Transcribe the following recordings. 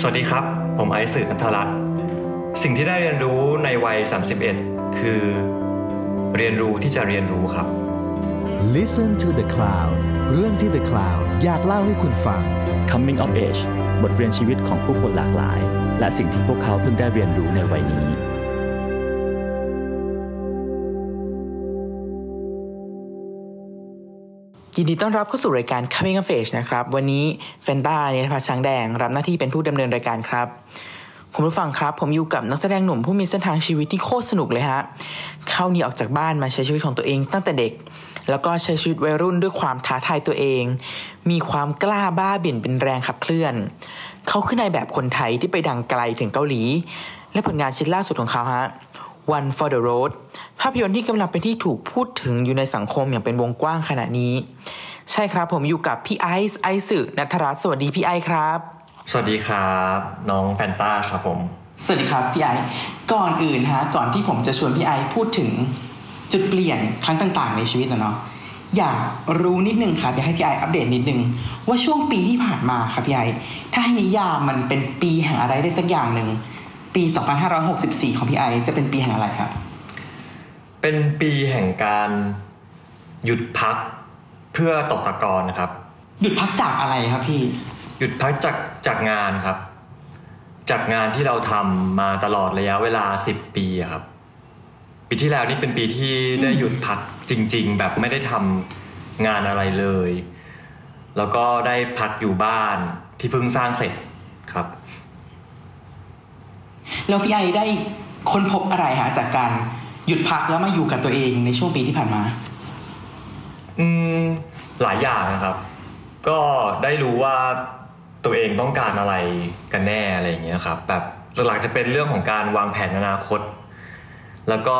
สวัสดีครับ ผมไอซ์สื่อนัทรัตน์สิ่งที่ได้เรียนรู้ในวัย 31 คือ เรียนรู้ที่จะเรียนรู้ครับ Listen to the Cloud เรื่องที่ The Cloud อยากเล่าให้คุณฟัง Coming of Age บทเรียนชีวิตของผู้คนหลากหลาย และสิ่งที่พวกเขาเพิ่งได้เรียนรู้ในวัยนี้ ยินดีต้อนรับเข้าสู่รายการ Coming of Age นะครับ วันนี้เฟนต้าเนธพัฒน์ช้างแดง รับหน้าที่เป็นผู้ดำเนินรายการครับ คุณผู้ฟังครับ ผมอยู่กับนักแสดงหนุ่มผู้มีเส้นทางชีวิตที่โคตรสนุกเลยฮะ เข้าหนีออกจากบ้านมาใช้ชีวิตของตัวเองตั้งแต่เด็ก แล้วก็ใช้ชีวิตวัยรุ่นด้วยความท้าทายตัวเอง มีความกล้าบ้าบิ่นเป็นแรงขับเคลื่อน เขาคือในแบบคนไทยที่ไปดังไกลถึงเกาหลี และผลงานชิ้นล่าสุดของเขาฮะ One for the Road ภาพยนตร์ที่กำลังเป็นที่ถูกพูดถึงอยู่ในสังคมอย่างเป็นวงกว้างขณะนี้ ใช่ครับผมอยู่กับพี่ไอซ์ไอซ์สึนัทรัตน์สวัสดีพี่ไอซ์ครับ สวัสดีครับ น้องแพนต้าครับผม สวัสดีครับพี่ไอซ์ก่อนอื่นฮะก่อนที่ผมจะชวนพี่ไอซ์พูดถึงจุดเปลี่ยนครั้งต่าง ๆ ในชีวิตนะเนาะอยากรู้นิดนึงครับอยากให้พี่ไอซ์อัปเดตนิดนึง ว่าช่วงปีที่ผ่านมาครับพี่ไอซ์ถ้าให้นิยามมันเป็นปีแห่งอะไรได้สักอย่างหนึ่ง ปี 2564 ของพี่ไอซ์จะเป็นปีแห่งอะไรครับ เป็นปีแห่งการหยุดพักเพื่อตกตะกอนครับ หยุดพักจากอะไรครับพี่ หยุดพักจากจากงานครับ จากงานที่เราทำมาตลอดระยะเวลา 10 ปีอะครับ ปีที่แล้วนี่เป็นปีที่ได้หยุดพักจริง ๆ แบบไม่ได้ทำงานอะไรเลย แล้วก็ได้พักอยู่บ้านที่เพิ่งสร้างเสร็จครับ แล้วพี่ไอได้ค้นพบอะไรฮะจากการหยุดพักแล้วมาอยู่กับตัวเองในช่วงปีที่ผ่านมา อืมหลายอย่างนะครับ ก็ได้รู้ว่าตัวเองต้องการอะไรกันแน่อะไรอย่างเงี้ยครับแบบหลักๆจะเป็นเรื่องของการวางแผนอนาคต แล้วก็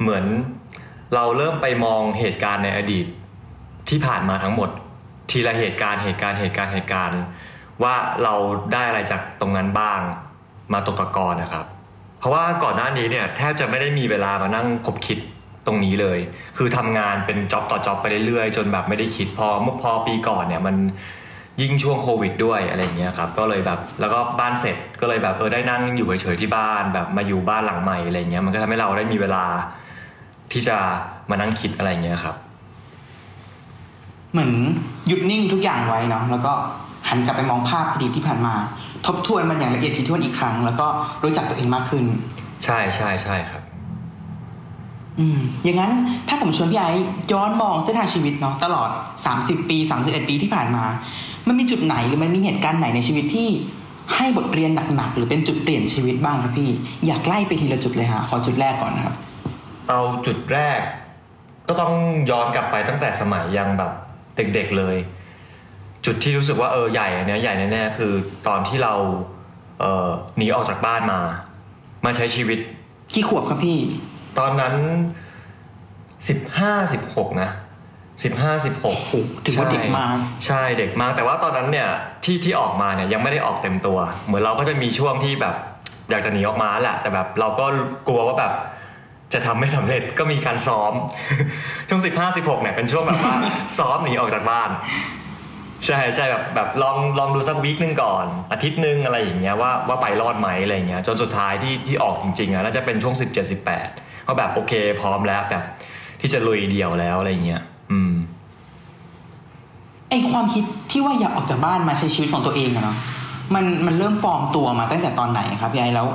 เหมือนเราเริ่มไปมองเหตุการณ์ในอดีตที่ผ่านมาทั้งหมด ทีละเหตุการณ์เหตุการณ์เหตุการณ์เหตุการณ์ ว่าเราได้อะไรจากตรงนั้นบ้าง มาตกตะกอนนะครับ เพราะว่าก่อนหน้านี้เนี่ยแทบจะไม่ได้มีเวลามานั่งคบคิดตรงนี้เลย คือทำงานเป็นจ็อบต่อจ็อบไปเรื่อยๆ จนแบบไม่ได้คิดพอเมื่อพอปีก่อนเนี่ยมันยิ่งช่วงโควิดด้วยอะไรเงี้ยครับ ก็เลยแบบแล้วก็บ้านเสร็จก็เลยแบบเออได้นั่งอยู่เฉยๆที่บ้านแบบมาอยู่บ้านหลังใหม่อะไรเงี้ยมันก็ทำให้เราได้มีเวลาที่จะมานั่งคิดอะไรเงี้ยครับ เหมือนหยุดนิ่งทุกอย่างไว้เนาะแล้วก็หันกลับไปมองภาพอดีตที่ผ่านมา ทบทวนมันอย่างละเอียดถี่ถ้วนอีกครั้ง แล้วก็รู้จักตัวเองมากขึ้น ใช่ใช่ใช่ครับ อืมอย่างนั้นถ้าผมชวนพี่ไอ้ย้อนมองเส้นทางชีวิตเนาะตลอด 30 ปี 31 ปีที่ผ่านมา มันมีจุดไหนหรือมันมีเหตุการณ์ไหนในชีวิตที่ให้บทเรียนหนักๆหรือเป็นจุดเปลี่ยนชีวิตบ้างครับพี่ อยากไล่ไปทีละจุดเลยฮะขอจุดแรกก่อนนะครับ เอาจุดแรก ก็ต้องย้อนกลับไปตั้งแต่สมัยยังแบบเด็กๆเลย จุดที่รู้สึกว่าเออใหญ่อันเนี้ยใหญ่แน่ๆคือตอนที่เราเออหนีออกจากบ้านมา มาใช้ชีวิตกี่ขวบครับพี่ ตอนนั้นสิบห้าสิบหกนะสิบห้าสิบหกโอ้โหถือว่าเด็กมากใช่เด็กมาก แต่ว่าตอนนั้นเนี่ยที่ที่ออกมาเนี่ยยังไม่ได้ออกเต็มตัว เหมือนเราก็จะมีช่วงที่แบบอยากจะหนีออกมาแหละ แต่แบบเราก็กลัวว่าแบบจะทำไม่สำเร็จก็มีการซ้อม ช่วงสิบห้าสิบหกเนี่ยเป็นช่วงแบบว่าซ้อมหนีออกจากบ้าน ใช่ใช่แบบแบบลองลองดูสักวีคนึงก่อน อาทิตย์นึงอะไรอย่างเงี้ยว่าว่าไปรอดไหมอะไรเงี้ยจนสุดท้ายที่ที่ออกจริงๆอะน่าจะเป็นช่วงสิบเจ็ดสิบแปดเพราแบบโอเคพร้อมแล้วแบบที่จะลุยเดี่ยวแล้วอะไรเงี้ยอืมไอความคิดที่ว่าอยากออกจากบ้านมาใช้ชีวิตของตัวเองอะเนาะมันมันเริ่มฟอร์มตัวมาตั้งแต่ตอนไหนครับพี่ไอแล้ว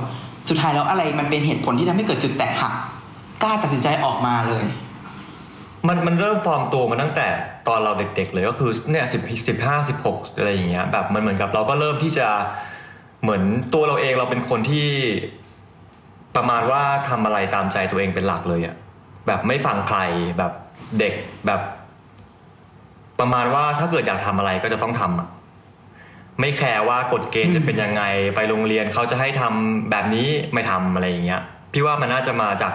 สุดท้ายแล้วอะไรมันเป็นเหตุผลที่ทำให้เกิดจุดแตกหักกล้าตัดสินใจออกมาเลย มันมันเริ่มฟอร์มตัวมาตั้งแต่ตอนเราเด็ก ๆ เลยก็คือเนี่ยสิบสิบห้าสิบหกอะไรอย่างเงี้ยแบบมันเหมือนกับเราก็เริ่มที่จะเหมือนตัวเราเองเราเป็นคนที่ประมาณว่าทำอะไรตามใจตัวเองเป็นหลักเลยอะแบบไม่ฟังใครแบบเด็กแบบ ประมาณว่าถ้าเกิดอยากทำอะไรก็จะต้องทำอะไม่แคร์ว่ากฎเกณฑ์จะเป็นยังไงไปโรงเรียนเขาจะให้ทำแบบนี้ไม่ทำอะไรอย่างเงี้ย พี่ว่ามันน่าจะมาจาก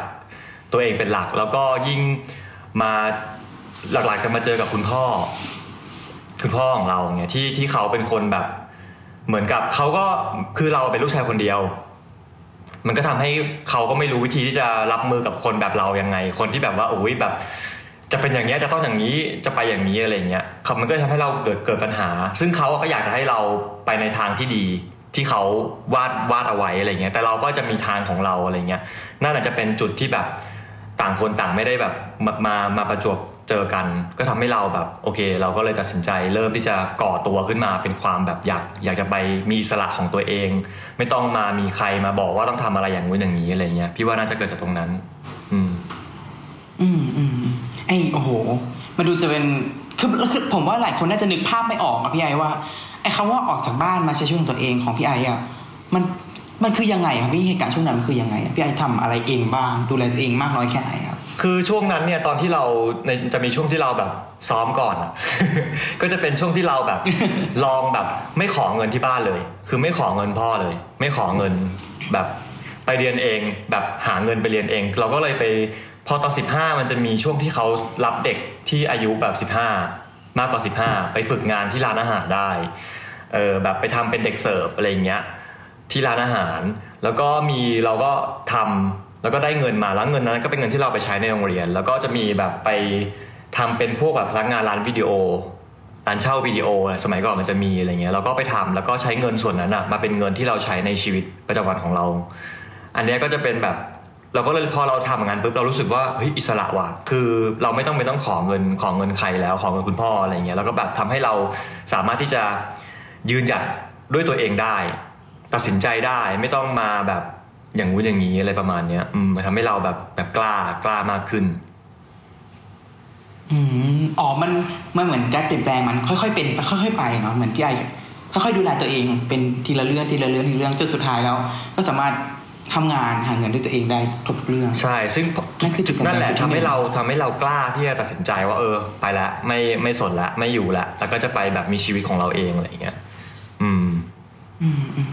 ตัวเองเป็นหลัก แล้วก็ยิ่ง มาหลักๆจะมาเจอกับคุณพ่อ คุณพ่อของเราเนี่ยที่ที่เขาเป็นคนแบบ เหมือนกับเขาก็คือเราเป็นลูกชายคนเดียว มันก็ทำให้เขาก็ไม่รู้วิธีที่จะรับมือกับคนแบบเรายังไง คนที่แบบว่าโอ้ยแบบ จะเป็นอย่างเงี้ยจะต้องอย่างนี้จะไปอย่างนี้อะไรเงี้ยครับมันก็ทำให้เราเกิดเกิดปัญหา ซึ่งเขาก็อยากจะให้เราไปในทางที่ดีที่เขาวาดวาดเอาไว้อะไรเงี้ยแต่เราก็จะมีทางของเราอะไรเงี้ยนั่นอาจจะเป็นจุดที่แบบ ต่างคนต่างไม่ได้แบบมามามาประจวบเจอกัน ก็ทำให้เราแบบโอเค เราก็เลยตัดสินใจเริ่มที่จะก่อตัวขึ้นมาเป็นความแบบอยากอยากจะไปมีอิสระของตัวเอง ไม่ต้องมามีใครมาบอกว่าต้องทำอะไรอย่างนู้นอย่างนี้อะไรเงี้ยพี่ว่าน่าจะเกิดจากตรงนั้นอืมอืม อืมอืมไอ้โอ้โหมันดูจะเป็นคือคือผมว่าหลายคนน่าจะนึกภาพไม่ออกอะพี่ไอว่าไอ้คำว่าออกจากบ้านมาใช้ชีวิตของตัวเองของพี่ไออะมัน มันคือยังไงครับพี่เหตุการณ์ช่วงนั้นมันคือยังไงอะพี่ไอทำอะไรเองบ้างดูแลตัวเองมากน้อยแค่ไหนครับคือช่วงนั้นเนี่ยตอนที่เราในจะมีช่วงที่เราแบบซ้อมก่อนอะก็จะเป็นช่วงที่เราแบบลองแบบไม่ขอเงินที่บ้านเลย คือไม่ขอเงินพ่อเลย ไม่ขอเงินแบบไปเรียนเองแบบหาเงินไปเรียนเอง เราก็เลยไปพอตอนสิบห้ามันจะมีช่วงที่เขารับเด็กที่อายุแบบสิบห้ามากกว่าสิบห้าไปฝึกงานที่ร้านอาหารได้เออแบบไปทำเป็นเด็กเสิร์ฟอะไรอย่างเงี้ย ที่ร้านอาหาร แล้วก็มีเราก็ทำแล้วก็ได้เงินมาแล้วเงินนั้นก็เป็นเงินที่เราไปใช้ในโรงเรียน แล้วก็จะมีแบบไปทำเป็นพวกแบบพนักงานร้านวิดีโอร้านเช่าวิดีโอสมัยก่อนมันจะมีอะไรเงี้ยเราก็ไปทำแล้วก็ใช้เงินส่วนนั้นอะมาเป็นเงินที่เราใช้ในชีวิตประจำวันของเรา อันเนี้ยก็จะเป็นแบบเราก็เลยพอเราทำงานปุ๊บเรารู้สึกว่าเฮ้ยอิสระว่ะคือเราไม่ต้องไปต้องขอเงินขอเงินใครแล้วขอเงินคุณพ่ออะไรเงี้ยแล้วก็แบบทำให้เราสามารถที่จะยืนหยัดด้วยตัวเองได้ ตัดสินใจได้ไม่ต้องมาแบบอย่างงู้นอย่างนี้อะไรประมาณเนี้ยอืมมันทำให้เราแบบแบบกล้ากล้ามากขึ้น อืมอ๋อมันมันเหมือนการเปลี่ยนแปลงมันค่อยๆเป็นไปค่อย ๆ ไปเนาะเหมือนพี่ไอค่อยๆดูแลตัวเองเป็นทีละเรื่องทีละเรื่องทีละเรื่องจนสุดท้ายแล้ว ก็สามารถทำงานหาเงินด้วยตัวเองได้ครบทุกเรื่อง ใช่ ซึ่งนั่นคือจุดเปลี่ยนนั่นแหละจุดที่ทำให้หนึ่งเราทำให้เรากล้าที่จะตัดสินใจว่าเออ ไปละไม่ไม่สนละไม่อยู่ละแล้วก็จะไปแบบมีชีวิตของเราเองอะไรอย่างเงี้ยอืม อืมอืม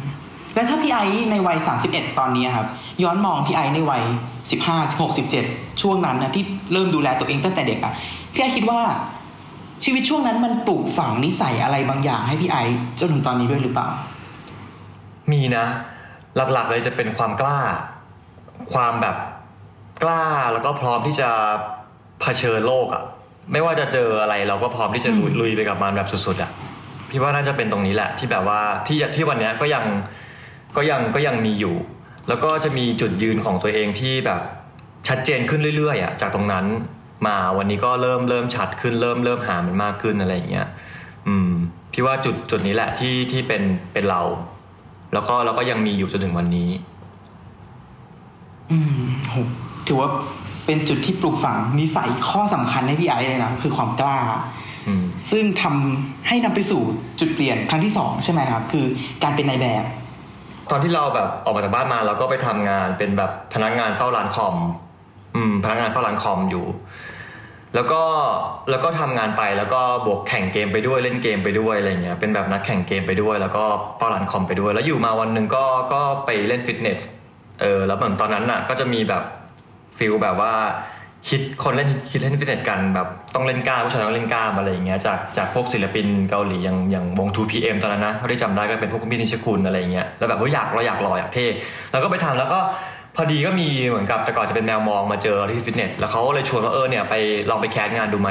แล้วถ้าพี่ไอในวัย 31 ตอนนี้ครับ ย้อนมองพี่ไอในวัย 15 16 17 ช่วงนั้นนะที่เริ่มดูแลตัวเองตั้งแต่เด็กอะพี่ไอคิดว่า ชีวิตช่วงนั้นมันปลูกฝังนิสัยอะไรบางอย่างให้พี่ไอจนถึงตอนนี้ด้วยหรือเปล่า มีนะ หลักๆเลยจะเป็นความกล้า ความแบบกล้าแล้วก็พร้อมที่จะเผชิญโลกอะ่ะไม่ว่าจะเจออะไรเราก็พร้อมที่จะลุยอืมลุยไปกับมันแบบสุดๆอะ่ะพี่ว่าน่าจะเป็นตรงนี้แหละที่แบบว่าที่ที่วันเนี้ยก็ยัง ก็ยังก็ยังมีอยู่ แล้วก็จะมีจุดยืนของตัวเองที่แบบชัดเจนขึ้นเรื่อยๆอะ่ะจากตรงนั้น มาวันนี้ก็เริ่มเริ่มชัดขึ้นเริ่มเริ่มหามันมากขึ้นอะไรอย่างเงี้ยอืมพี่ว่าจุดจุดนี้แหละที่ที่เป็นเป็นเรา แล้วก็เราก็ยังมีอยู่จนถึงวันนี้ อืมโหถือว่าเป็นจุดที่ปลูกฝังนิสัยข้อสำคัญให้พี่ไอซ์เลยนะคือความกล้าอืมซึ่งทำให้นำไปสู่จุดเปลี่ยนครั้งที่สองใช่ไหมครับ คือการเป็นนายแบบ ตอนที่เราแบบออกมาจากบ้านมาเราก็ไปทำงานเป็นแบบพนักงานเฝ้าร้านคอม อืม พนักงานเฝ้าร้านคอมอยู่ แล้วก็แล้วก็ทำงานไปแล้วก็บวกแข่งเกมไปด้วยเล่นเกมไปด้วยอะไรเงี้ยเป็นแบบนักแข่งเกมไปด้วย แล้วก็เฝ้าร้านคอมไปด้วย แล้วอยู่มาวันหนึ่งก็ก็ไปเล่นฟิตเนสเออแล้วเหมือนตอนนั้นน่ะ ก็จะมีแบบฟิลแบบว่า คิดคนเล่นคิดเล่นฟิตเนสกันแบบต้องเล่นกล้ามผู้ชายต้องเล่นกล้ามอะไรอย่างเงี้ยจากจากพวกศิลปินเกาหลีอย่างอย่างวง 2PM ตอนนั้นนะเท่าที่จำได้ก็เป็นพวกพี่นิชคุณอะไรอย่างเงี้ยแล้วแบบว่าอยากเราอยากหล่ออยากเท่แล้วก็ไปทำแล้วก็พอดีก็มีเหมือนกับแต่ก่อนจะเป็นแมวมองมาเจอที่ฟิตเนสแล้วเขาเลยชวนว่าเออเนี่ยไปลองไปแคสงานดูไหม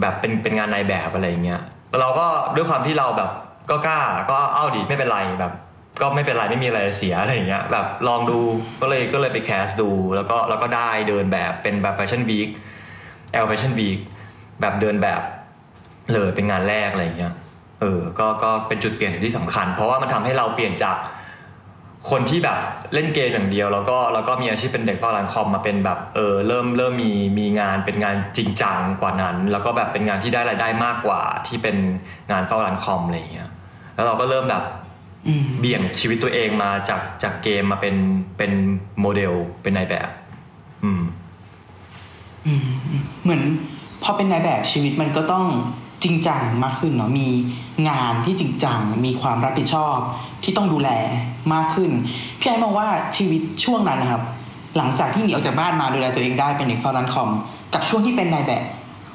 แบบเป็นเป็นงานนายแบบอะไรอย่างเงี้ยแล้วเราก็ด้วยความที่เราแบบก็กล้าก็เอ้าดีไม่เป็นไรแบบ ก็ไม่เป็นไรไม่มีอะไรเสียอะไรอย่างเงี้ยแบบลองดูก็เลยก็เลยไป cast ดู แล้วก็แล้วก็ได้เดินแบบเป็นแบบ fashion week Elle Fashion Week แบบเดินแบบเลยเป็นงานแรกอะไรอย่างเงี้ยเออก็ก็เป็นจุดเปลี่ยนที่สำคัญ เพราะว่ามันทำให้เราเปลี่ยนจากคนที่แบบเล่นเกมอย่างเดียว แล้วก็แล้วก็มีอาชีพเป็นเด็กเฝ้าร้านคอมมาเป็นแบบเออเริ่มเริ่มมีมีงานเป็นงานจริงจังกว่านั้น แล้วก็แบบเป็นงานที่ได้รายได้มากกว่าที่เป็นงานเฝ้าร้านคอมอะไรอย่างเงี้ยแล้วเราก็เริ่มแบบ เบี่ยงชีวิตตัวเองมาจากจากเกมมาเป็นเป็นโมเดลเป็นนายแบบอืมอืมอืมเหมือนพอเป็นนายแบบชีวิตมันก็ต้องจริงจังมากขึ้นเนาะมีงานที่จริงจังมีความรับผิดชอบที่ต้องดูแลมากขึ้นพี่ไอ้มองว่าชีวิตช่วงนั้นนะครับ หลังจากที่หนีออกจากบ้านมาดูแลตัวเองได้เป็นเด็กเฝ้าร้านคอม กับช่วงที่เป็นนายแบบ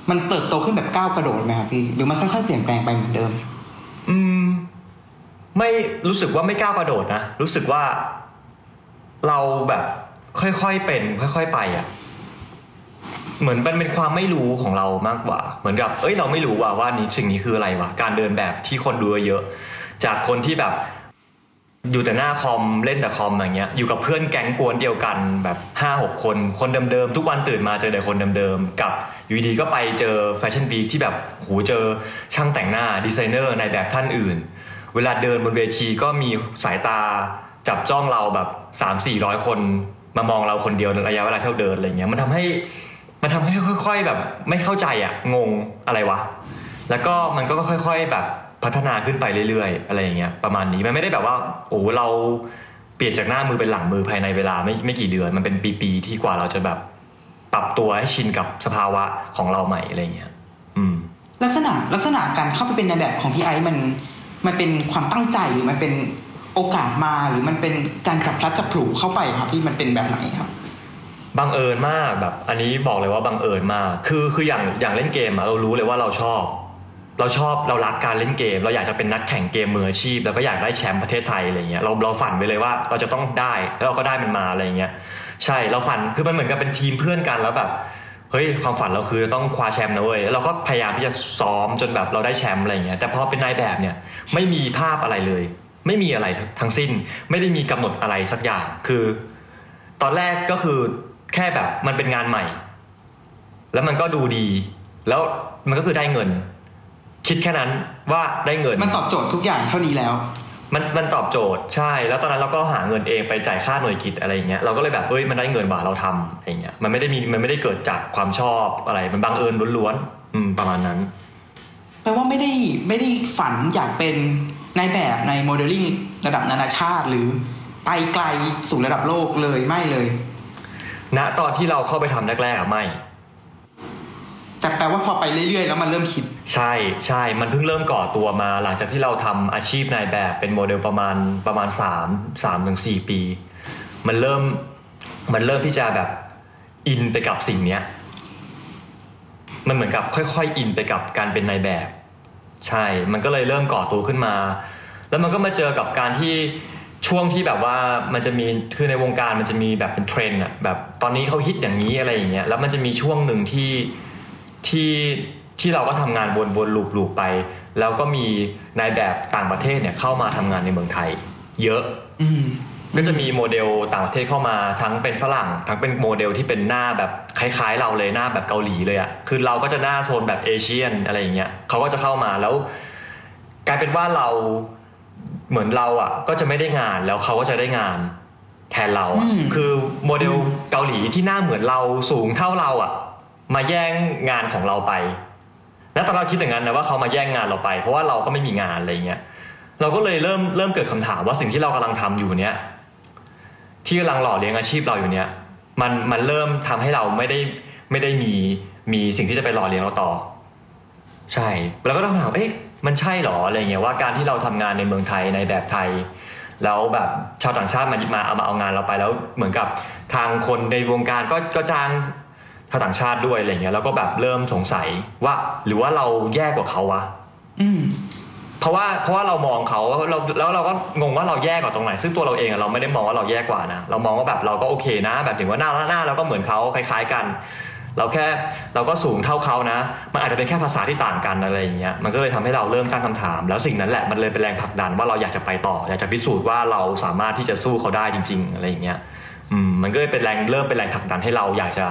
มันเติบโตขึ้นแบบก้าวกระโดดไหมครับพี่หรือมันค่อยๆเปลี่ยนแปลงไปเหมือนเดิม อืม ไม่รู้สึกว่าไม่ก้าวกระโดดนะ รู้สึกว่าเราแบบค่อยๆเป็น ค่อย ๆ ไปอะ่ะเหมือนมันเป็นความไม่รู้ของเรามากกว่า เหมือนกับ เอ้ยเราไม่รู้ว่าว่านี่สิ่งนี้คืออะไรวะ การเดินแบบที่คนดูเยอะ จากคนที่แบบอยู่แต่หน้าคอมเล่นแต่คอมอย่างเงี้ย อยู่กับเพื่อนแก๊งกวนเดียวกันแบบห้าหกคน คนเดิมๆทุกวันตื่นมาเจอแต่คนเดิมๆกับอยู่ดีก็ไปเจอ fashion week ที่แบบโหเจอช่างแต่งหน้าดีไซเนอร์ในแบบท่านอื่น เวลาเดินบนเวทีก็มีสายตาจับจ้องเราแบบ3 4 0 0คนมามองเราคนเดียวในระยะเวลาเท่าเดินอะไรเงี้ยมันทำให้มันทำให้ค่อย ๆ แบบไม่เข้าใจอะงงอะไรวะ แล้วก็มันก็ค่อยๆแบบพัฒนาขึ้นไปเรื่อยๆ อะไรอย่างเงี้ยประมาณนี้มันไม่ได้แบบว่าโอ้เราเปลี่ยนจากหน้ามือเป็นหลังมือภายในเวลาไม่ไม่กี่เดือนมันเป็นปีๆที่กว่าเราจะแบบปรับตัวให้ชินกับสภาวะของเราใหม่อะไรเงี้ย อืม ลักษณะลักษณะการเข้าไปเป็นในแบบของพี่ไอซ์มัน มันเป็นความตั้งใจหรือมันเป็นโอกาสมาหรือมันเป็นการจับพลัดจับผลูเข้าไปครับพี่มันเป็นแบบไหนครับบังเอิญมากแบบ อันนี้บอกเลยว่าบังเอิญมาก คือคืออย่างอย่างเล่นเกมอะเรารู้เลยว่าเราชอบ เราชอบเรารักการเล่นเกม เราอยากจะเป็นนักแข่งเกมมืออาชีพ แล้วก็อยากได้แชมป์ประเทศไทยอะไรเงี้ยเราเราฝันไปเลยว่าเราจะต้องได้แล้วเราก็ได้มันมาอะไรเงี้ยใช่เราฝันคือมันเหมือนกับเป็นทีมเพื่อนกันแล้วแบบ เฮ้ยความฝันเราคือต้องคว้าแชมป์นะเว้ยเราก็พยายามที่จะซ้อมจนแบบเราได้แชมป์อะไรเงี้ยแต่พอเป็นนายแบบเนี่ยไม่มีภาพอะไรเลย ไม่มีอะไรทั้งสิ้น ไม่ได้มีกำหนดอะไรสักอย่างคือ ตอนแรกก็คือแค่แบบมันเป็นงานใหม่ แล้วมันก็ดูดี แล้วมันก็คือได้เงิน คิดแค่นั้นว่าได้เงิน มันตอบโจทย์ทุกอย่างเท่านี้แล้ว มันมันตอบโจทย์ใช่ แล้วตอนนั้นเราก็หาเงินเองไปจ่ายค่าหน่วยกิจอะไรอย่างเงี้ยเราก็เลยแบบเอ้ยมันได้เงินบ่าเราทำอะไรอย่างเงี้ยมันไม่ได้มีมันไม่ได้เกิดจากความชอบอะไรมันบังเอิญล้วนๆอืมประมาณนั้นแปลว่าไม่ได้ไม่ได้ฝันอยากเป็นนายแบบในโมเดลลิ่งระดับนานาชาติหรือไปไกลสู่ระดับโลกเลยไม่เลยณตอนที่เราเข้าไปทำแรกๆอะไม่ แต่แปลว่าพอไปเรื่อยๆ แล้วมันเริ่มคิด ใช่ใช่มันเพิ่งเริ่มก่อตัวมา หลังจากที่เราทำอาชีพนายแบบเป็นโมเดลประมาณประมาณสามสามถึงสี่ปี มันเริ่มมันเริ่มที่จะแบบอินไปกับสิ่งเนี้ยมันเหมือนกับค่อยๆอินไปกับการเป็นนายแบบ ใช่ มันก็เลยเริ่มก่อตัวขึ้นมา แล้วมันก็มาเจอกับการที่ช่วงที่แบบว่ามันจะมีคือในวงการมันจะมีแบบเป็นเทรนด์อะแบบตอนนี้เขาฮิตอย่างนี้อะไรอย่างเงี้ยแล้วมันจะมีช่วงหนึ่งที่ที่ ที่เราก็ทำงานวนวน loop loop ไป แล้วก็มีนายแบบต่างประเทศเนี่ยเข้ามาทำงานในเมืองไทย เยอะอืมก็จะมีโมเดลต่างประเทศเข้ามาทั้งเป็นฝรั่ง ทั้งเป็นโมเดลที่เป็นหน้าแบบคล้ายๆ เราเลยหน้าแบบเกาหลีเลยอะ่ะคือเราก็จะหน้าโซนแบบ Asian อะไรอย่างเงี้ยเขาก็จะเข้ามาแล้ว กลายเป็นว่าเราเหมือนเราอะ่ะก็จะไม่ได้งานแล้วเขาก็จะได้งานแทนเราอะ่ะอืมคือโมเดลเกาหลีที่หน้าเหมือนเราสูงเท่าเราอะ่ะมาแย่งงานของเราไป แล้วตอนเราคิดอย่างนั้นนะว่าเขามาแย่งงานเราไป เพราะว่าเราก็ไม่มีงานอะไรเงี้ยเราก็เลยเริ่มเริ่มเกิดคำถามว่าสิ่งที่เรากำลังทำอยู่เนี้ยที่กำลังหล่อเลี้ยงอาชีพเราอยู่เนี้ยมันมันเริ่มทำให้เราไม่ได้ไม่ได้มีมีสิ่งที่จะไปหล่อเลี้ยงเราต่อ ใช่แล้วก็ต้องถามเอ๊ะมันใช่หรออะไรเงี้ยว่าการที่เราทำงานในเมืองไทยในแบบไทย แล้วแบบชาวต่างชาติมามาเอามาเอางานเราไปแล้วเหมือนกับทางคนในวงการก็ก็จ้าง ชาวต่างชาติด้วยอะไรเงี้ยแล้วก็แบบเริ่มสงสัยว่า หรือว่าเราแย่กว่าเขาวะอืมเพราะว่าเพราะว่าเรามองเขาเราแล้วเราก็งงว่าเราแย่กว่าตรงไหน ซึ่งตัวเราเองอะเราไม่ได้มองว่าเราแย่กว่านะเรามองว่าแบบเราก็โอเคนะ แบบถึงว่าหน้าหน้าเราก็เหมือนเขาคล้าย ๆกัน เราแค่เราก็สูงเท่าเขานะ มันอาจจะเป็นแค่ภาษาที่ต่างกันอะไรอย่างเงี้ยมันก็เลยทำให้เราเริ่มตั้งคำถาม แล้วสิ่งนั้นแหละมันเลยเป็นแรงผลักดันว่าเราอยากจะไปต่อ อยากจะพิสูจน์ว่าเราสามารถที่จะสู้เขาได้จริง ๆ อะไรอย่างเงี้ยอืมมันก็เลยเป็นแรงเริ่มเป็นแรงผลักดันให้เราอยากจะ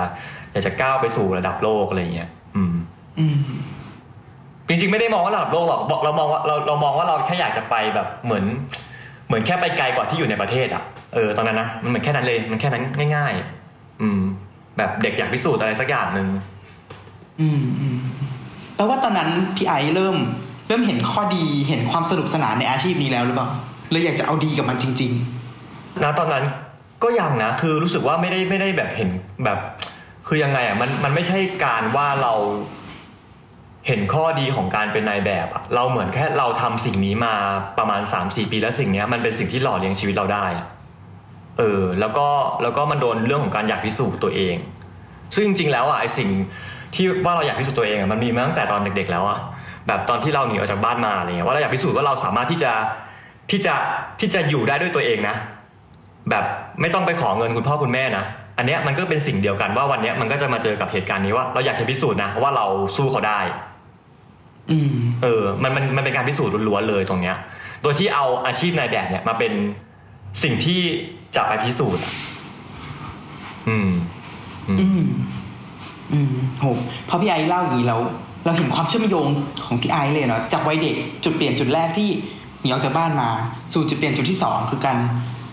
อยากจะก้าวไปสู่ระดับโลกอะไรอย่างเงี้ยอืมอืมจริงๆไม่ได้มองว่าระดับโลกหรอกบอกเรามองว่าเราเรามองว่าเราแค่อยากจะไปแบบเหมือน เหมือนแค่ไปไกลกว่าที่อยู่ในประเทศอะเออตอนนั้นนะมันเหมือนแค่นั้นเลยมันแค่นั้นง่าย ๆ อืม แบบเด็กอยากพิสูจน์อะไรสักอย่างหนึ่งอืมอืมแปลว่าตอนนั้นพี่ไอซ์เริ่ม เริ่มเห็นข้อดีเห็นความสนุกสนานในอาชีพนี้แล้วหรือเปล่าเลยอยากจะเอาดีกับมันจริงณตอนนั้นก็ยังนะ คือรู้สึกว่าไม่ได้ไม่ได้แบบเห็นแบบ คือยังไงอะมันมันไม่ใช่การว่าเราเห็นข้อดีของการเป็นนายแบบอะเราเหมือนแค่เราทำสิ่งนี้มาประมาณ 3-4 ปีแล้วสิ่งเนี้ยมันเป็นสิ่งที่หล่อเลี้ยงชีวิตเราได้เออแล้วก็แล้วก็มันโดนเรื่องของการอยากพิสูจน์ตัวเอง ซึ่งจริงๆแล้วอะไอสิ่งที่ว่าเราอยากพิสูจน์ตัวเองอะมันมีมาตั้งแต่ตอนเด็ก ๆ แล้วอะแบบตอนที่เราหนีออกจากบ้านมาอะไรเงี้ยว่าเราอยากพิสูจน์ว่าเราสามารถที่จะที่จะที่จะอยู่ได้ด้วยตัวเองนะ แบบไม่ต้องไปขอเงินคุณพ่อคุณแม่นะ อันเนี้ยมันก็เป็นสิ่งเดียวกันว่าวันเนี้ยมันก็จะมาเจอกับเหตุการณ์นี้ว่าเราอยากจะพิสูจน์นะว่าเราสู้เขาได้ๆอืมเออ มันมันมันเป็นการพิสูจน์ล้วนๆเลยตรงเนี้ย โดยที่เอาอาชีพนายแบบเนี่ยมาเป็นสิ่งที่จะไปพิสูจน์อะอืมอืม อืม อืมโหพอพี่ไอซ์เล่าอย่างนี้แล้วเราเห็นความเชื่อมโยงของพี่ไอซ์เลยเนาะจากวัยเด็กจุดเปลี่ยนจุดแรกที่หนีออกจากบ้านมา สู่จุดเปลี่ยนจุดที่สองคือการ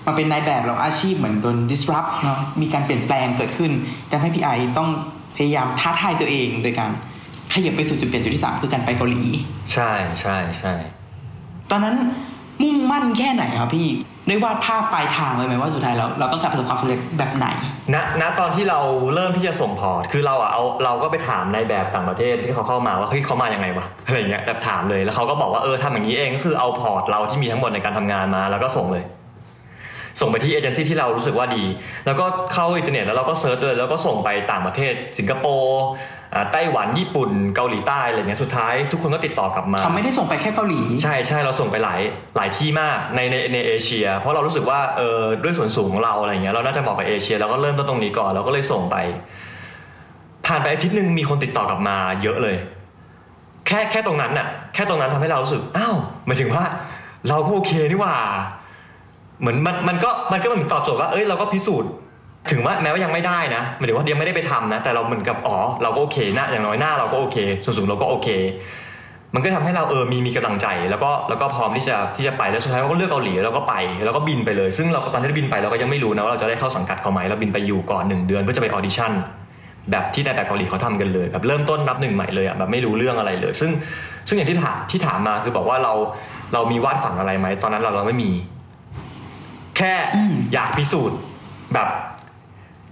มาเป็นนายแบบแล้วอาชีพเหมือนโดน disrupt เนาะมีการเปลี่ยนแปลงเกิดขึ้นทำให้พี่ไอซ์ต้องพยายามท้าทายตัวเองโดยการขยับไปสู่จุดเปลี่ยนจุดที่สามคือการไปเกาหลี ใช่ใช่ใช่ตอนนั้นมุ่งมั่นแค่ไหนครับพี่ได้วาดภาพปลายทางเลยไหมว่าสุดท้ายเราเราต้องการประสบความสำเร็จแบบไหนณณตอนที่เราเริ่มที่จะส่งพอร์ตคือเราอะเอาเราก็ไปถามในแบบต่างประเทศที่เขาเข้ามาว่าเฮ้ยเขามายังไงวะอะไรเงี้ยแบบถามเลยแล้วเขาก็บอกว่าเออทำอย่างนี้เองก็คือเอาพอร์ตเราที่มีทั้งหมดในการทำงานมา แล้วก็ส่งเลย ส่งไปที่เอเจนซี่ที่เรารู้สึกว่าดี แล้วก็เข้าอินเทอร์เน็ตแล้วเราก็ search เลยแล้วก็ส่งไปต่างประเทศ สิงคโปร์อ่าไต้หวันญี่ปุ่นเกาหลีใต้อะไรเงี้ยสุดท้ายทุกคนก็ติดต่อกลับมาเขาไม่ได้ส่งไปแค่เกาหลี ใช่ใช่เราส่งไปหลายหลายที่มากในในในเอเชีย เพราะเรารู้สึกว่าเออด้วยส่วนสูงของเราอะไรเงี้ยเราน่าจะเหมาะกับเอเชียเราก็เริ่มต้นตรงนี้ก่อนเราก็เลยส่งไปผ่านไปอาทิตย์หนึ่งมีคนติดต่อกลับมาเยอะเลย แค่แค่ตรงนั้นน่ะ แค่ตรงนั้นทำให้เรารู้สึกอ้าวหมายถึงว่า เราก็โอเคนี่หว่า เหมือนมันมันก็มันก็เหมือนตอบโจทย์ว่าเอ้ยเราก็พิสูจน์ ถึงว่าแม้ว่ายังไม่ได้นะหมายถึงว่ายังไม่ได้ไปทำนะ แต่เราเหมือนกับอ๋อเราก็โอเคหน้าอย่างน้อยหน้าเราก็โอเคส่วนสูงเราก็โอเค มันก็ทำให้เราเออมีมีกำลังใจแล้วก็แล้วก็พร้อมที่จะที่จะไปแล้วสุดท้ายเราก็เลือกเกาหลีแล้วก็ไปแล้วก็บินไปเลย ซึ่งเราตอนที่บินไปเราก็ยังไม่รู้นะว่าเราจะได้เข้าสังกัดเขาไหมเราบินไปอยู่ก่อนหนึ่งเดือนเพื่อจะไปออดิชั่นแบบที่ในแบบเกาหลีเขาทำกันเลยแบบเริ่มต้นนับหนึ่งใหม่เลยอะแบบไม่รู้เรื่องอะไรเลย ซึ่งซึ่งอย่างที่ถามที่ถามมาคือบอกว่าเราเรามีวาดฝันอะไรไหมตอนนั้นเราเราไม่มี แค่อยากพิสูจน์แบบ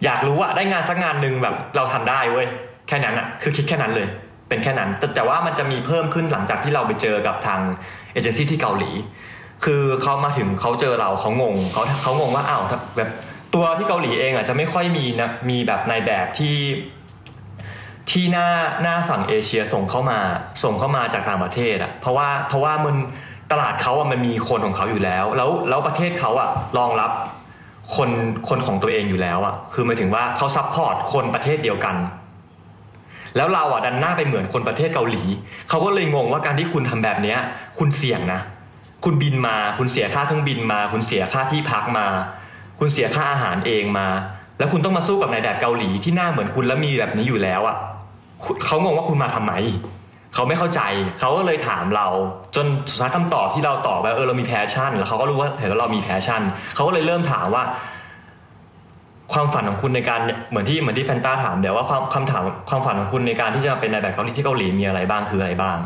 อยากรู้อะได้งานสักงานหนึ่งแบบเราทำได้เว้ยแค่นั้นอะคือคิดแค่นั้นเลย เป็นแค่นั้น แต่แต่ว่ามันจะมีเพิ่มขึ้นหลังจากที่เราไปเจอกับทางเอเจนซี่ที่เกาหลี คือเขามาถึงเขาเจอเราเขางงเขาเขางงว่าอ้าวแบบตัวที่เกาหลีเองอะจะไม่ค่อยมีนะมีแบบในแบบที่ที่หน้าหน้าฝั่งเอเชียส่งเข้ามาส่งเข้ามาจากต่างประเทศอะเพราะว่าเพราะว่ามัน ตลาดเขาอะมันมีคนของเขาอยู่แล้ว แล้วแล้วประเทศเขาอะรองรับคนคนของตัวเองอยู่แล้วอะคือหมายถึงว่าเขา support คนประเทศเดียวกัน แล้วเราอะดันหน้าไปเหมือนคนประเทศเกาหลีเขาก็เลยงงว่าการที่คุณทำแบบเนี้ย คุณเสี่ยงนะ คุณบินมา คุณเสียค่าเครื่องบินมา คุณเสียค่าที่พักมา คุณเสียค่าอาหารเองมา แล้วคุณต้องมาสู้กับนายแบบเกาหลีที่หน้าเหมือนคุณแล้วมีแบบนี้อยู่แล้วอะเขางงว่าคุณมาทำไม เขาไม่เข้าใจเขาก็เลยถามเรา จนสุดท้ายคำตอบที่เราตอบไปเออเรามี passion แล้วเขาก็รู้ว่าเห็นแล้วเรามี passion เขาก็เลยเริ่มถามว่า ความฝันของคุณในการเหมือนที่เหมือนที่แฟนตาถามเดี๋ยวว่าความคำถามความฝันของคุณในการที่จะมาเป็นนายแบบเกาหลีที่เกาหลีมีอะไรบ้างคืออะไรบ้าง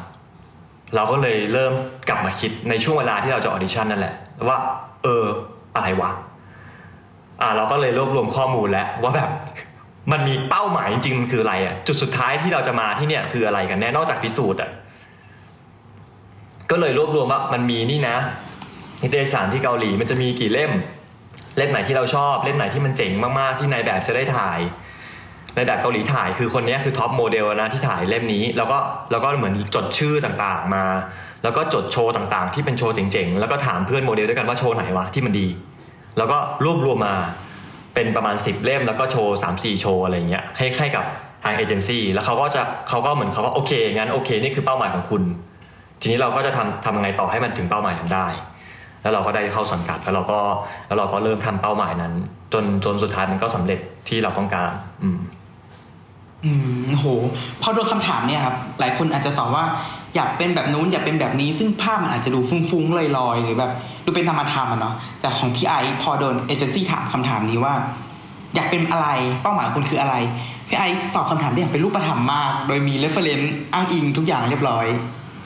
เราก็เลยเริ่มกลับมาคิดในช่วงเวลาที่เราจะออดิชั่นนั่นแหละว่า เอออะไรวะอ่าเราก็เลยรวบรวมข้อมูลแล้วว่าแบบ มันมีเป้าหมายจริงๆมันคืออะไรอะจุดสุดท้ายที่เราจะมาที่เนี่ยคืออะไรกันแน่นอกจากพิสูจน์อะก็เลยรวบรวมว่ามันมีนี่นะนิตยสารที่เกาหลีมันจะมีกี่เล่ม เล่มไหนที่เราชอบ เล่มไหนที่มันเจ๋งมากๆที่นายแบบจะได้ถ่ายในแบบเกาหลีถ่ายคือคนนี้คือท็อปโมเดลนะที่ถ่ายเล่มนี้ แล้วก็แล้วก็เหมือนจดชื่อต่างๆมา แล้วก็จดโชว์ต่างๆ ที่เป็นโชว์เจ๋งๆ แล้วก็ถามเพื่อนโมเดลด้วยกันว่าโชว์ไหนวะที่มันดี แล้วก็รวบรวมมา เป็นประมาณ 10 เล่มแล้วก็โชว์ 3 4 โชว์อะไรเงี้ยให้ให้กับทางเอเจนซี่แล้วเขาก็จะเขาก็เหมือนเขาก็โอเคงั้นโอเคนี่คือเป้าหมายของคุณ ทีนี้เราก็จะทำทำยังไงต่อให้มันถึงเป้าหมายนั้นได้ แล้วเราก็ได้เข้าสังกัดแล้วเราก็แล้วเราก็เริ่มทำเป้าหมายนั้น จนจนสุดท้ายมันก็สำเร็จที่เราต้องการ อืมอืมโหพอโดนคำถามเนี่ยครับหลายคนอาจจะตอบว่า อยากเป็นแบบนู้นอยากเป็นแบบนี้ ซึ่งภาพมันอาจจะดูฟุ้งๆลอยๆ หรือแบบดูเป็นนามธรรมอะเนาะแต่ของพี่ไอซ์พอโดนเอเจนซี่ถามคำถามนี้ว่า อยากเป็นอะไรเป้าหมายของคุณคืออะไรพี่ไอซ์ตอบคำถามได้อย่างเป็นรูปธรรมมาก โดยมี reference อ้างอิงทุกอย่างเรียบร้อย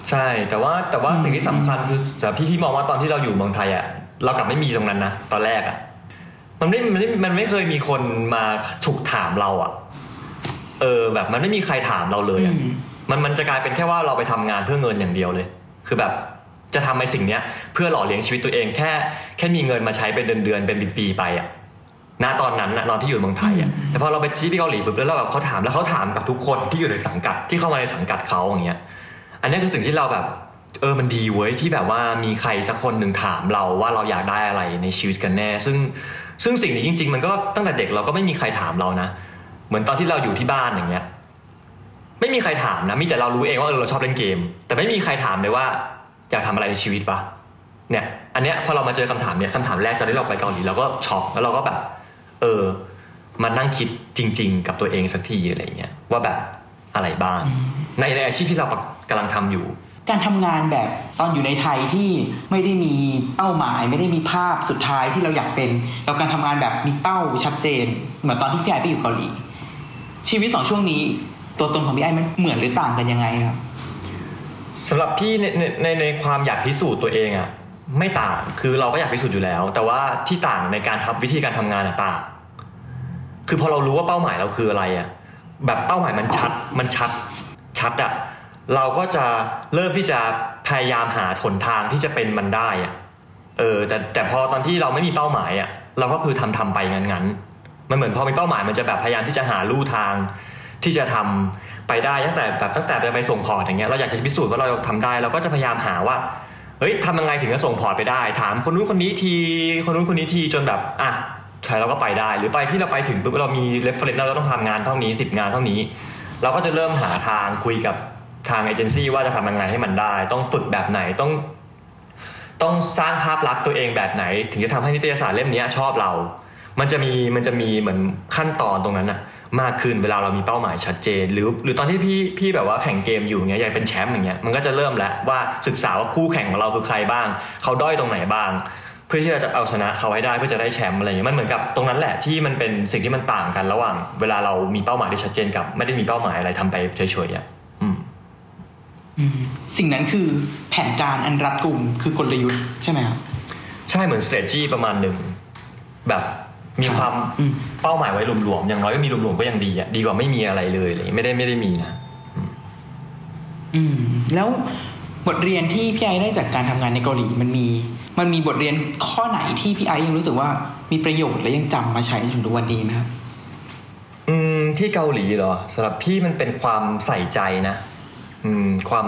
ใช่ แต่ว่าแต่ว่าอืมสิ่งที่สำคัญคือแต่พี่พี่มองว่าตอนที่เราอยู่เมืองไทยอะเรากลับไม่มีตรงนั้นนะตอนแรกอะมันไม่มันไม่มันไม่เคยมีคนมาฉุกถามเราอะเออแบบมันไม่มีใครถามเราเลยอะอื มมันมันจะกลายเป็นแค่ว่าเราไปทำงานเพื่อเงินอย่างเดียวเลย คือแบบจะทำในสิ่งเนี้ย เพื่อหล่อเลี้ยงชีวิตตัวเองแค่แค่มีเงินมาใช้เป็นเดือนเดือนๆเป็นปีๆไปอะณตอนนั้นนะตอนที่อยู่เมืองไทยอะแต่พอเราไปที่เกาหลีปุ๊บแล้วเราแบบเขาถามแล้วเขาถามกับทุกคนที่อยู่ในสังกัดที่เข้ามาในสังกัดเขาอย่างเงี้ย อันนี้คือสิ่งที่เราแบบเออมันดีเว้ยที่แบบว่ามีใครสักคนหนึ่งถามเราว่าเราอยากได้อะไรในชีวิตกันแน่ ซึ่งซึ่งสิ่งนี้จริง ๆ มันก็ตั้งแต่เด็กเราก็ไม่มีใครถามเรานะ เหมือนตอนที่เราอยู่ที่บ้านอย่างเงี้ย ไม่มีใครถามนะมีแต่เรารู้เองว่าเออเราชอบเล่นเกม แต่ไม่มีใครถามเลยว่า อยากทำอะไรในชีวิตปะเนี่ย อันเนี้ยพอเรามาเจอคำถามเนี่ยคำถามแรกตอนที่เราไปเกาหลีเราก็ช็อกแล้วเราก็แบบ เออมานั่งคิดจริง ๆ กับตัวเองสักทีอะไรเงี้ยว่าแบบอะไรบ้าง ในในอาชีพที่เรากำลังทำอยู่ การทำงานแบบตอนอยู่ในไทยที่ไม่ได้มีเป้าหมาย ไม่ได้มีภาพสุดท้ายที่เราอยากเป็นกับการทำงานแบบมีเป้าชัดเจน เหมือนตอนที่พี่ไอไปอยู่เกาหลี ชีวิตสองช่วงนี้ ตัวตนของพี่ไอ้มันเหมือนหรือต่างกันยังไงครับสำหรับพี่ในในในในความอยากพิสูจน์ตัวเองอะไม่ต่างคือเราก็อยากพิสูจน์อยู่แล้ว แต่ว่าที่ต่างในการทำวิธีการทำงานอะต่างคือพอเรารู้ว่าเป้าหมายเราคืออะไรอะแบบเป้าหมายมันชัดมันชัดชัดอะเราก็จะเริ่มที่จะพยายามหาหนทางที่จะเป็นมันได้อะเออแต่แต่พอตอนที่เราไม่มีเป้าหมายอะเราก็คือทำทำไปงั้นๆมันเหมือนพอมีเป้าหมายมันจะแบบพยายามที่จะหาลู่ทาง ที่จะทำไปได้ตั้งแต่แบบตั้งแต่ไปส่ง port อย่างเงี้ยเราอยากจะพิสูจน์ว่าเราทำได้เราก็จะพยายามหาว่าเฮ้ยทำยังไงถึงจะส่ง port ไปได้ ถามคนนู้นคนนี้ทีคนนู้นคนนี้ทีจนแบบอะใช่เราก็ไปได้ หรือไปที่เราไปถึงปุ๊บเรามี reference เราต้องทำงานเท่านี้10 งานเท่านี้ เราก็จะเริ่มหาทางคุยกับทางเอเจนซี่ว่าจะทำยังไงให้มันได้ ต้องฝึกแบบไหนต้องต้องสร้างภาพลักษณ์ตัวเองแบบไหน ถึงจะทำให้นิตยสารเล่มนี้ชอบเรา มันจะมีมันจะมีเหมือนขั้นตอนตรงนั้นอะมากขึ้นเวลาเรามีเป้าหมายชัดเจน หรือหรือตอนที่พี่พี่แบบว่าแข่งเกมอยู่เงี้ยอยากเป็นแชมป์อย่างเงี้ยมันก็จะเริ่มแล้วว่าศึกษาว่าคู่แข่งของเราคือใครบ้าง เขาด้อยตรงไหนบ้าง เพื่อที่เราจะเอาชนะเขาให้ได้เพื่อจะได้แชมป์อะไรอย่างเงี้ยมันเหมือนกับตรงนั้นแหละที่มันเป็นสิ่งที่มันต่างกันระหว่าง เวลาเรามีเป้าหมายที่ชัดเจนกับ ไม่ได้มีเป้าหมายอะไรทำไปเฉยๆอะอืมอืมสิ่งนั้นคือแผนการอันรัดกุมคือกลยุทธ์ใช่ไหมครับใช่เหมือน strategy ประมาณหนึ่งแบบ มีความอืมเป้าหมายไว้รวมๆอย่างน้อยก็มีรวมๆก็ยังดีอะดีกว่าไม่มีอะไรเลยอะไรอย่างเลยไม่ได้ไม่ได้มีนะอืม แล้วบทเรียนที่พี่ไอได้จากการทำงานในเกาหลีมันมี มันมีบทเรียนข้อไหนที่พี่ไอยังรู้สึกว่ามีประโยชน์และยังจำมาใช้จนถึงทุกวันนี้ไหมครับอืมที่เกาหลีเหรอสำหรับพี่มันเป็นความใส่ใจนะ อืม ความ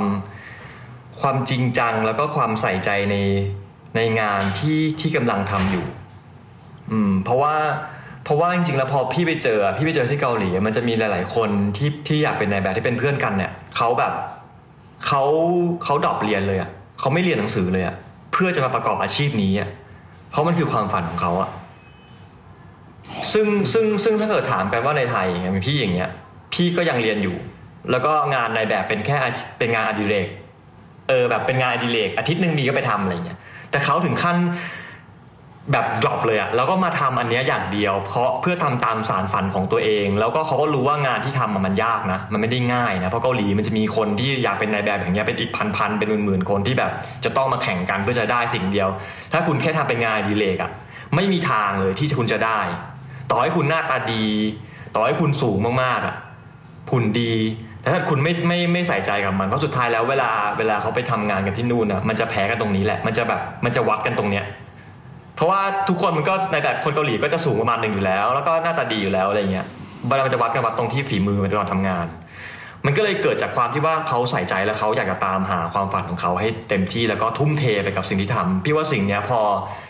ความจริงจังแล้วก็ความใส่ใจในในงานที่ที่กำลังทำอยู่ อืมเพราะว่าเพราะว่าจริงๆแล้วพอพี่ไปเจอพี่ไปเจอที่เกาหลีมันจะมีหลาย ๆ คนที่ที่อยากเป็นนายแบบที่เป็นเพื่อนกันเนี่ยเขาแบบเขาเขาดรอปเรียนเลยอะเขาไม่เรียนหนังสือเลยอะเพื่อจะมาประกอบอาชีพนี้อะเพราะมันคือความฝันของเขาอะซึ่งซึ่งซึ่งถ้าเกิดถามกันว่าในไทยอย่างพี่อย่างเงี้ย พี่ก็ยังเรียนอยู่ แล้วก็งานในแบบเป็นแค่เป็นงานอดิเรก เออแบบเป็นงานอดิเรกอาทิตย์หนึ่งมีก็ไปทำอะไรเงี้ยแต่เขาถึงขั้น แบบดรอปเลยอะแล้วก็มาทำอันเนี้ยอย่างเดียว เพราะเพื่อทำตามสารฝันของตัวเอง แล้วก็เขาก็รู้ว่างานที่ทำมันยากนะ มันไม่ได้ง่ายนะ เพราะเกาหลีมันจะมีคนที่อยากเป็นนายแบบอย่างเงี้ยเป็นอีกพันๆเป็นหมื่นๆคนที่แบบ จะต้องมาแข่งกันเพื่อจะได้สิ่งเดียว ถ้าคุณแค่ทำเป็นงานดิเรกอะไม่มีทางเลยที่คุณจะได้ ต่อให้คุณหน้าตาดี ต่อให้คุณสูงมากๆอะหุ่นดีแต่ถ้าคุณไม่ไม่ไม่ใส่ใจกับมันเพราะสุดท้ายแล้วเวลาเวลาเขาไปทำงานกันที่นู่นอะมันจะแพ้กันตรงนี้แหละ มันจะแบบมันจะวัดกันตรงเนี้ย เพราะว่าทุกคนมันก็ในแบบคนเกาหลีก็จะสูงประมาณหนึ่งอยู่แล้ว แล้วก็หน้าตาดีอยู่แล้วอะไรเงี้ยเวลามันจะวัดกันวัดตรงที่ฝีมือในตอนทำงาน มันก็เลยเกิดจากความที่ว่าเขาใส่ใจและเขาอยากจะตามหาความฝันของเขาให้เต็มที่แล้วก็ทุ่มเทไปกับสิ่งที่ทำพี่ว่าสิ่งเนี้ยพอ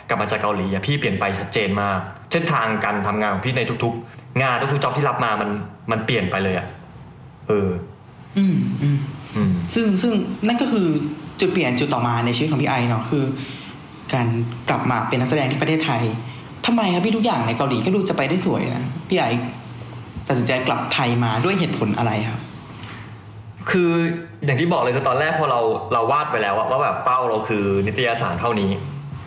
กลับมาจากเกาหลีอะพี่เปลี่ยนไปชัดเจนมากเส้นทางการทำงานของพี่ในทุก ๆ งานทุกๆจ็อบที่รับมามันมันเปลี่ยนไปเลยอะเอออืมอืมอืมซึ่งซึ่งนั่นก็คือจุดเปลี่ยนจุดต่อมาในชีวิตของพี่ไอเนาะคือ การกลับมาเป็นนักแสดงที่ประเทศไทยทำไมครับพี่ทุกอย่างในเกาหลีก็ดูจะไปได้สวยนะพี่ไอตัดสินใจกลับไทยมาด้วยเหตุผลอะไรครับ คืออย่างที่บอกเลยคือตอนแรกพอเราเราวาดไปแล้วอะว่าแบบเป้าเราคือนิตยสารเท่านี้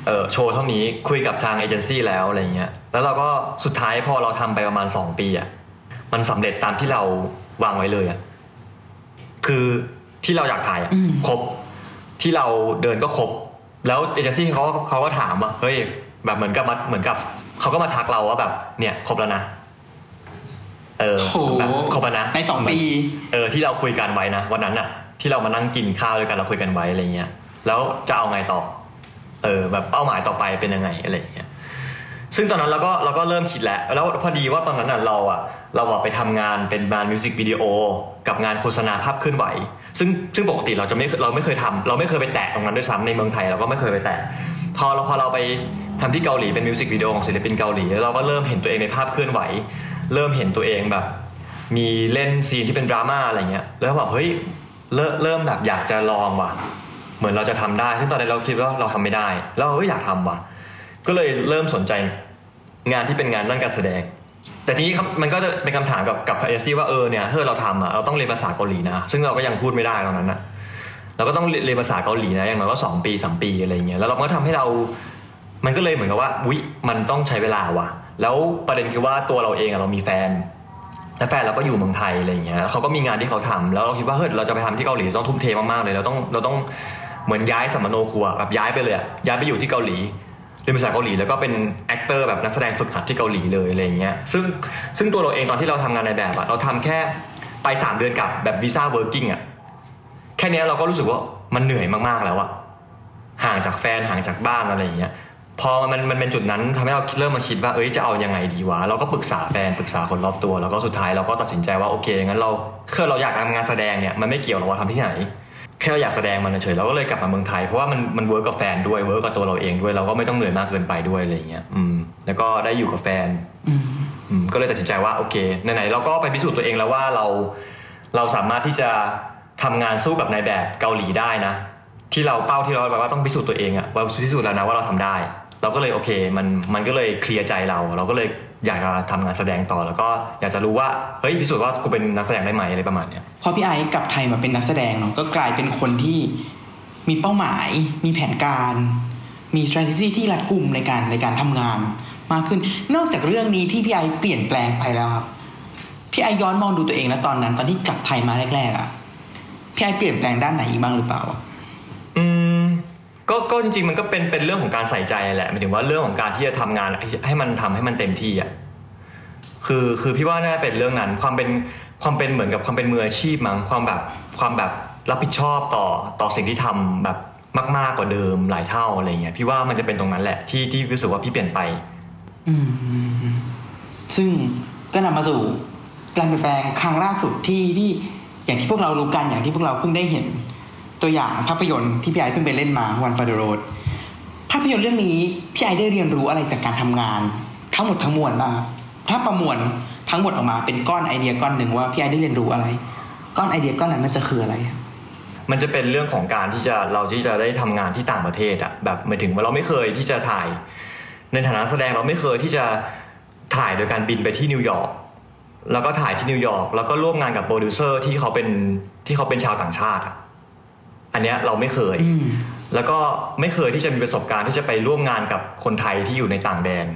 เออโชว์เท่านี้คุยกับทางเอเจนซี่แล้วอะไรเงี้ยแล้วเราก็สุดท้ายพอเราทำไปประมาณ 2 ปีอะมันสำเร็จตามที่เราวางไว้เลยอะคือที่เราอยากถ่ายอะอืมครบที่เราเดินก็ครบ แล้วเอเจนซี่เขาเขาก็ถามว่าเฮ้ยแบบเหมือนกับมาเหมือนกับเขาก็มาทักเราว่าแบบ เนี่ยครบแล้วนะเออโหแบบครบแล้วนะในสองปีเออที่เราคุยกันไว้นะวันนั้นอะที่เรามานั่งกินข้าวด้วยกันเราคุยกันไว้อะไรเงี้ยแล้วจะเอาไงต่อ เออ แบบเป้าหมายต่อไปเป็นยังไงอะไรเงี้ย ซึ่งตอนนั้นเราก็เราก็เริ่มคิดแล้ว แล้วพอดีว่าตอนนั้นอะเราอะเราอะไปทำงานเป็นงานมิวสิกวิดีโอกับงานโฆษณาภาพเคลื่อนไหว ซึ่งซึ่งปกติเราจะไม่เราไม่เคยทำเราไม่เคยไปแตะตรงนั้นด้วยซ้ำในเมืองไทยเราก็ไม่เคยไปแตะพอเราพอเราไปทำที่เกาหลีเป็นมิวสิกวิดีโอของศิลปินเกาหลีเราก็เริ่มเห็นตัวเองในภาพเคลื่อนไหว เริ่มเห็นตัวเองแบบ มีเล่นซีนที่เป็นดราม่าอะไรเงี้ยแล้วแบบเฮ้ยเริ่มเริ่มแบบอยากจะลองว่ะ เหมือนเราจะทำได้ ซึ่งตอนนั้นเราคิดว่าเราทำไม่ได้ แล้วเฮ้ยอยากทำว่ะ ก็เลยเริ่มสนใจงานที่เป็นงานด้านการแสดง แต่ทีนี้มันก็จะเป็นคำถามกับกับเอเจนซี่ว่าเออเนี่ยถ้าเราทำอะเราต้องเรียนภาษาเกาหลีนะ ซึ่งเราก็ยังพูดไม่ได้ตอนนั้นนะเราก็ต้องเรียนภาษาเกาหลีนะอย่างน้อยก็สองปีสามปีอะไรเงี้ยแล้วเราก็ทำให้เรา มันก็เลยเหมือนกับว่าวิมันต้องใช้เวลาว่ะ แล้วประเด็นคือว่าตัวเราเองอะเรามีแฟนและแฟนเราก็อยู่เมืองไทยอะไรเงี้ยเขาก็มีงานที่เขาทำแล้วเราคิดว่าเฮ้ยเราจะไปทำที่เกาหลีต้องทุ่มเทมากๆเลยเราต้องเราต้องเหมือนย้ายสำมะโนครัวแบบย้ายไปเลยย้ายไปอยู่ที่เกาหลี เรียนภาษาเกาหลีแล้วก็เป็น actor แบบนักแสดงฝึกหัดที่เกาหลีเลยอะไรเงี้ยซึ่งซึ่งตัวเราเองตอนที่เราทำงานนายแบบอะเราทำแค่ไปสามเดือนกับแบบวีซ่า working อะแค่นี้เราก็รู้สึกว่ามันเหนื่อยมากๆแล้วอะห่างจากแฟนห่างจากบ้านอะไรเงี้ยพอมันมันเป็นจุดนั้นทำให้เราเริ่มมาคิดว่าเอ้ยจะเอายังไงดีวะเราก็ปรึกษาแฟนปรึกษาคนรอบตัว แล้วก็สุดท้ายเราก็ตัดสินใจว่าโอเคงั้นเราคือเราอยากทำงานแสดงเนี่ยมันไม่เกี่ยวหรอกว่าทำที่ไหน แค่เราอยากแสดงมันเฉยๆเราก็เลยกลับมาเมืองไทย เพราะว่ามันมัน work กับแฟนด้วย work กับตัวเราเองด้วยเราก็ไม่ต้องเหนื่อยมากเกินไปด้วยอะไรอย่างเงี้ยอืมแล้วก็ได้อยู่กับแฟนอืมอืมก็เลยตัดสินใจว่าโอเคไหนๆเราก็ไปพิสูจน์ตัวเองแล้วว่าเราเราสามารถที่จะทำงานสู้กับนายแบบเกาหลีได้นะ ที่เราเป้าที่เราแบบว่าต้องพิสูจน์ตัวเองอะว่าพิสูจน์แล้วนะว่าเราทำได้ เราก็เลยโอเคมันมันก็เลยเคลียร์ใจเรา เราก็เลย อยากจะทำงานแสดงต่อแล้วก็อยากจะรู้ว่าเฮ้ยพิสูจน์ว่ากูเป็นนักแสดงได้ไหมอะไรประมาณเนี้ยพอพี่ไอซ์กลับไทยมาเป็นนักแสดงเนาะก็กลายเป็นคนที่มีเป้าหมาย มีแผนการ มี strategy ที่รัดกุมในการในการทำงานมากขึ้น นอกจากเรื่องนี้ที่พี่ไอซ์เปลี่ยนแปลงไปแล้วครับพี่ไอซ์ย้อนมองดูตัวเองแล้วตอนนั้น ตอนที่กลับไทยมาแรกๆอะ่ะพี่ไอซ์เปลี่ยนแปลงด้านไหนอีกบ้างหรือเปล่า ก็ก็จริงๆมันก็เป็นเป็นเรื่องของการใส่ใจแหละหมายถึงว่าเรื่องของการที่จะทำงานให้มันทำให้มันเต็มที่อะคือคือพี่ว่าน่าจะเป็นเรื่องนั้น ความเป็นความเป็นเหมือนกับความเป็นมืออาชีพมั้งความแบบความแบบรับผิดชอบต่อต่อสิ่งที่ทำแบบมาก ๆกว่าเดิมหลายเท่าอะไรเงี้ยพี่ว่ามันจะเป็นตรงนั้นแหละที่ที่รู้สึกว่าพี่เปลี่ยนไป อืมซึ่งก็นำมาสู่การเปลี่ยนแปลงครั้งล่าสุดที่ที่อย่างที่พวกเรารู้กันอย่างที่พวกเราเพิ่งได้เห็น ตัวอย่างภาพยนตร์ที่พี่ไอเพิ่งไปเล่นมา One for the Road ภาพยนตร์เรื่องนี้พี่ไอได้เรียนรู้อะไรจากการทำงาน ทั้งหมดทั้งมวลบ้างถ้าประมวลทั้งหมดออกมาเป็นก้อนไอเดียก้อนหนึ่งว่าพี่ไอได้เรียนรู้อะไร ก้อนไอเดียก้อนนั้นมันจะคืออะไรมันจะเป็นเรื่องของการที่จะเราที่จะได้ทำงานที่ต่างประเทศอะแบบหมายถึงว่าเราไม่เคยที่จะถ่าย ในฐานะแสดงเราไม่เคยที่จะถ่ายโดยการบินไปที่นิวยอร์กแล้วก็ถ่ายที่นิวยอร์กแล้วก็ร่วมงานกับโปรดิวเซอร์ที่เขาเป็นที่เขาเป็นชาวต่างชาติ อะอันเนี้ยเราไม่เคยอืมแล้วก็ไม่เคยที่จะมีประสบการณ์ที่จะไปร่วมงานกับคนไทยที่อยู่ในต่างแดน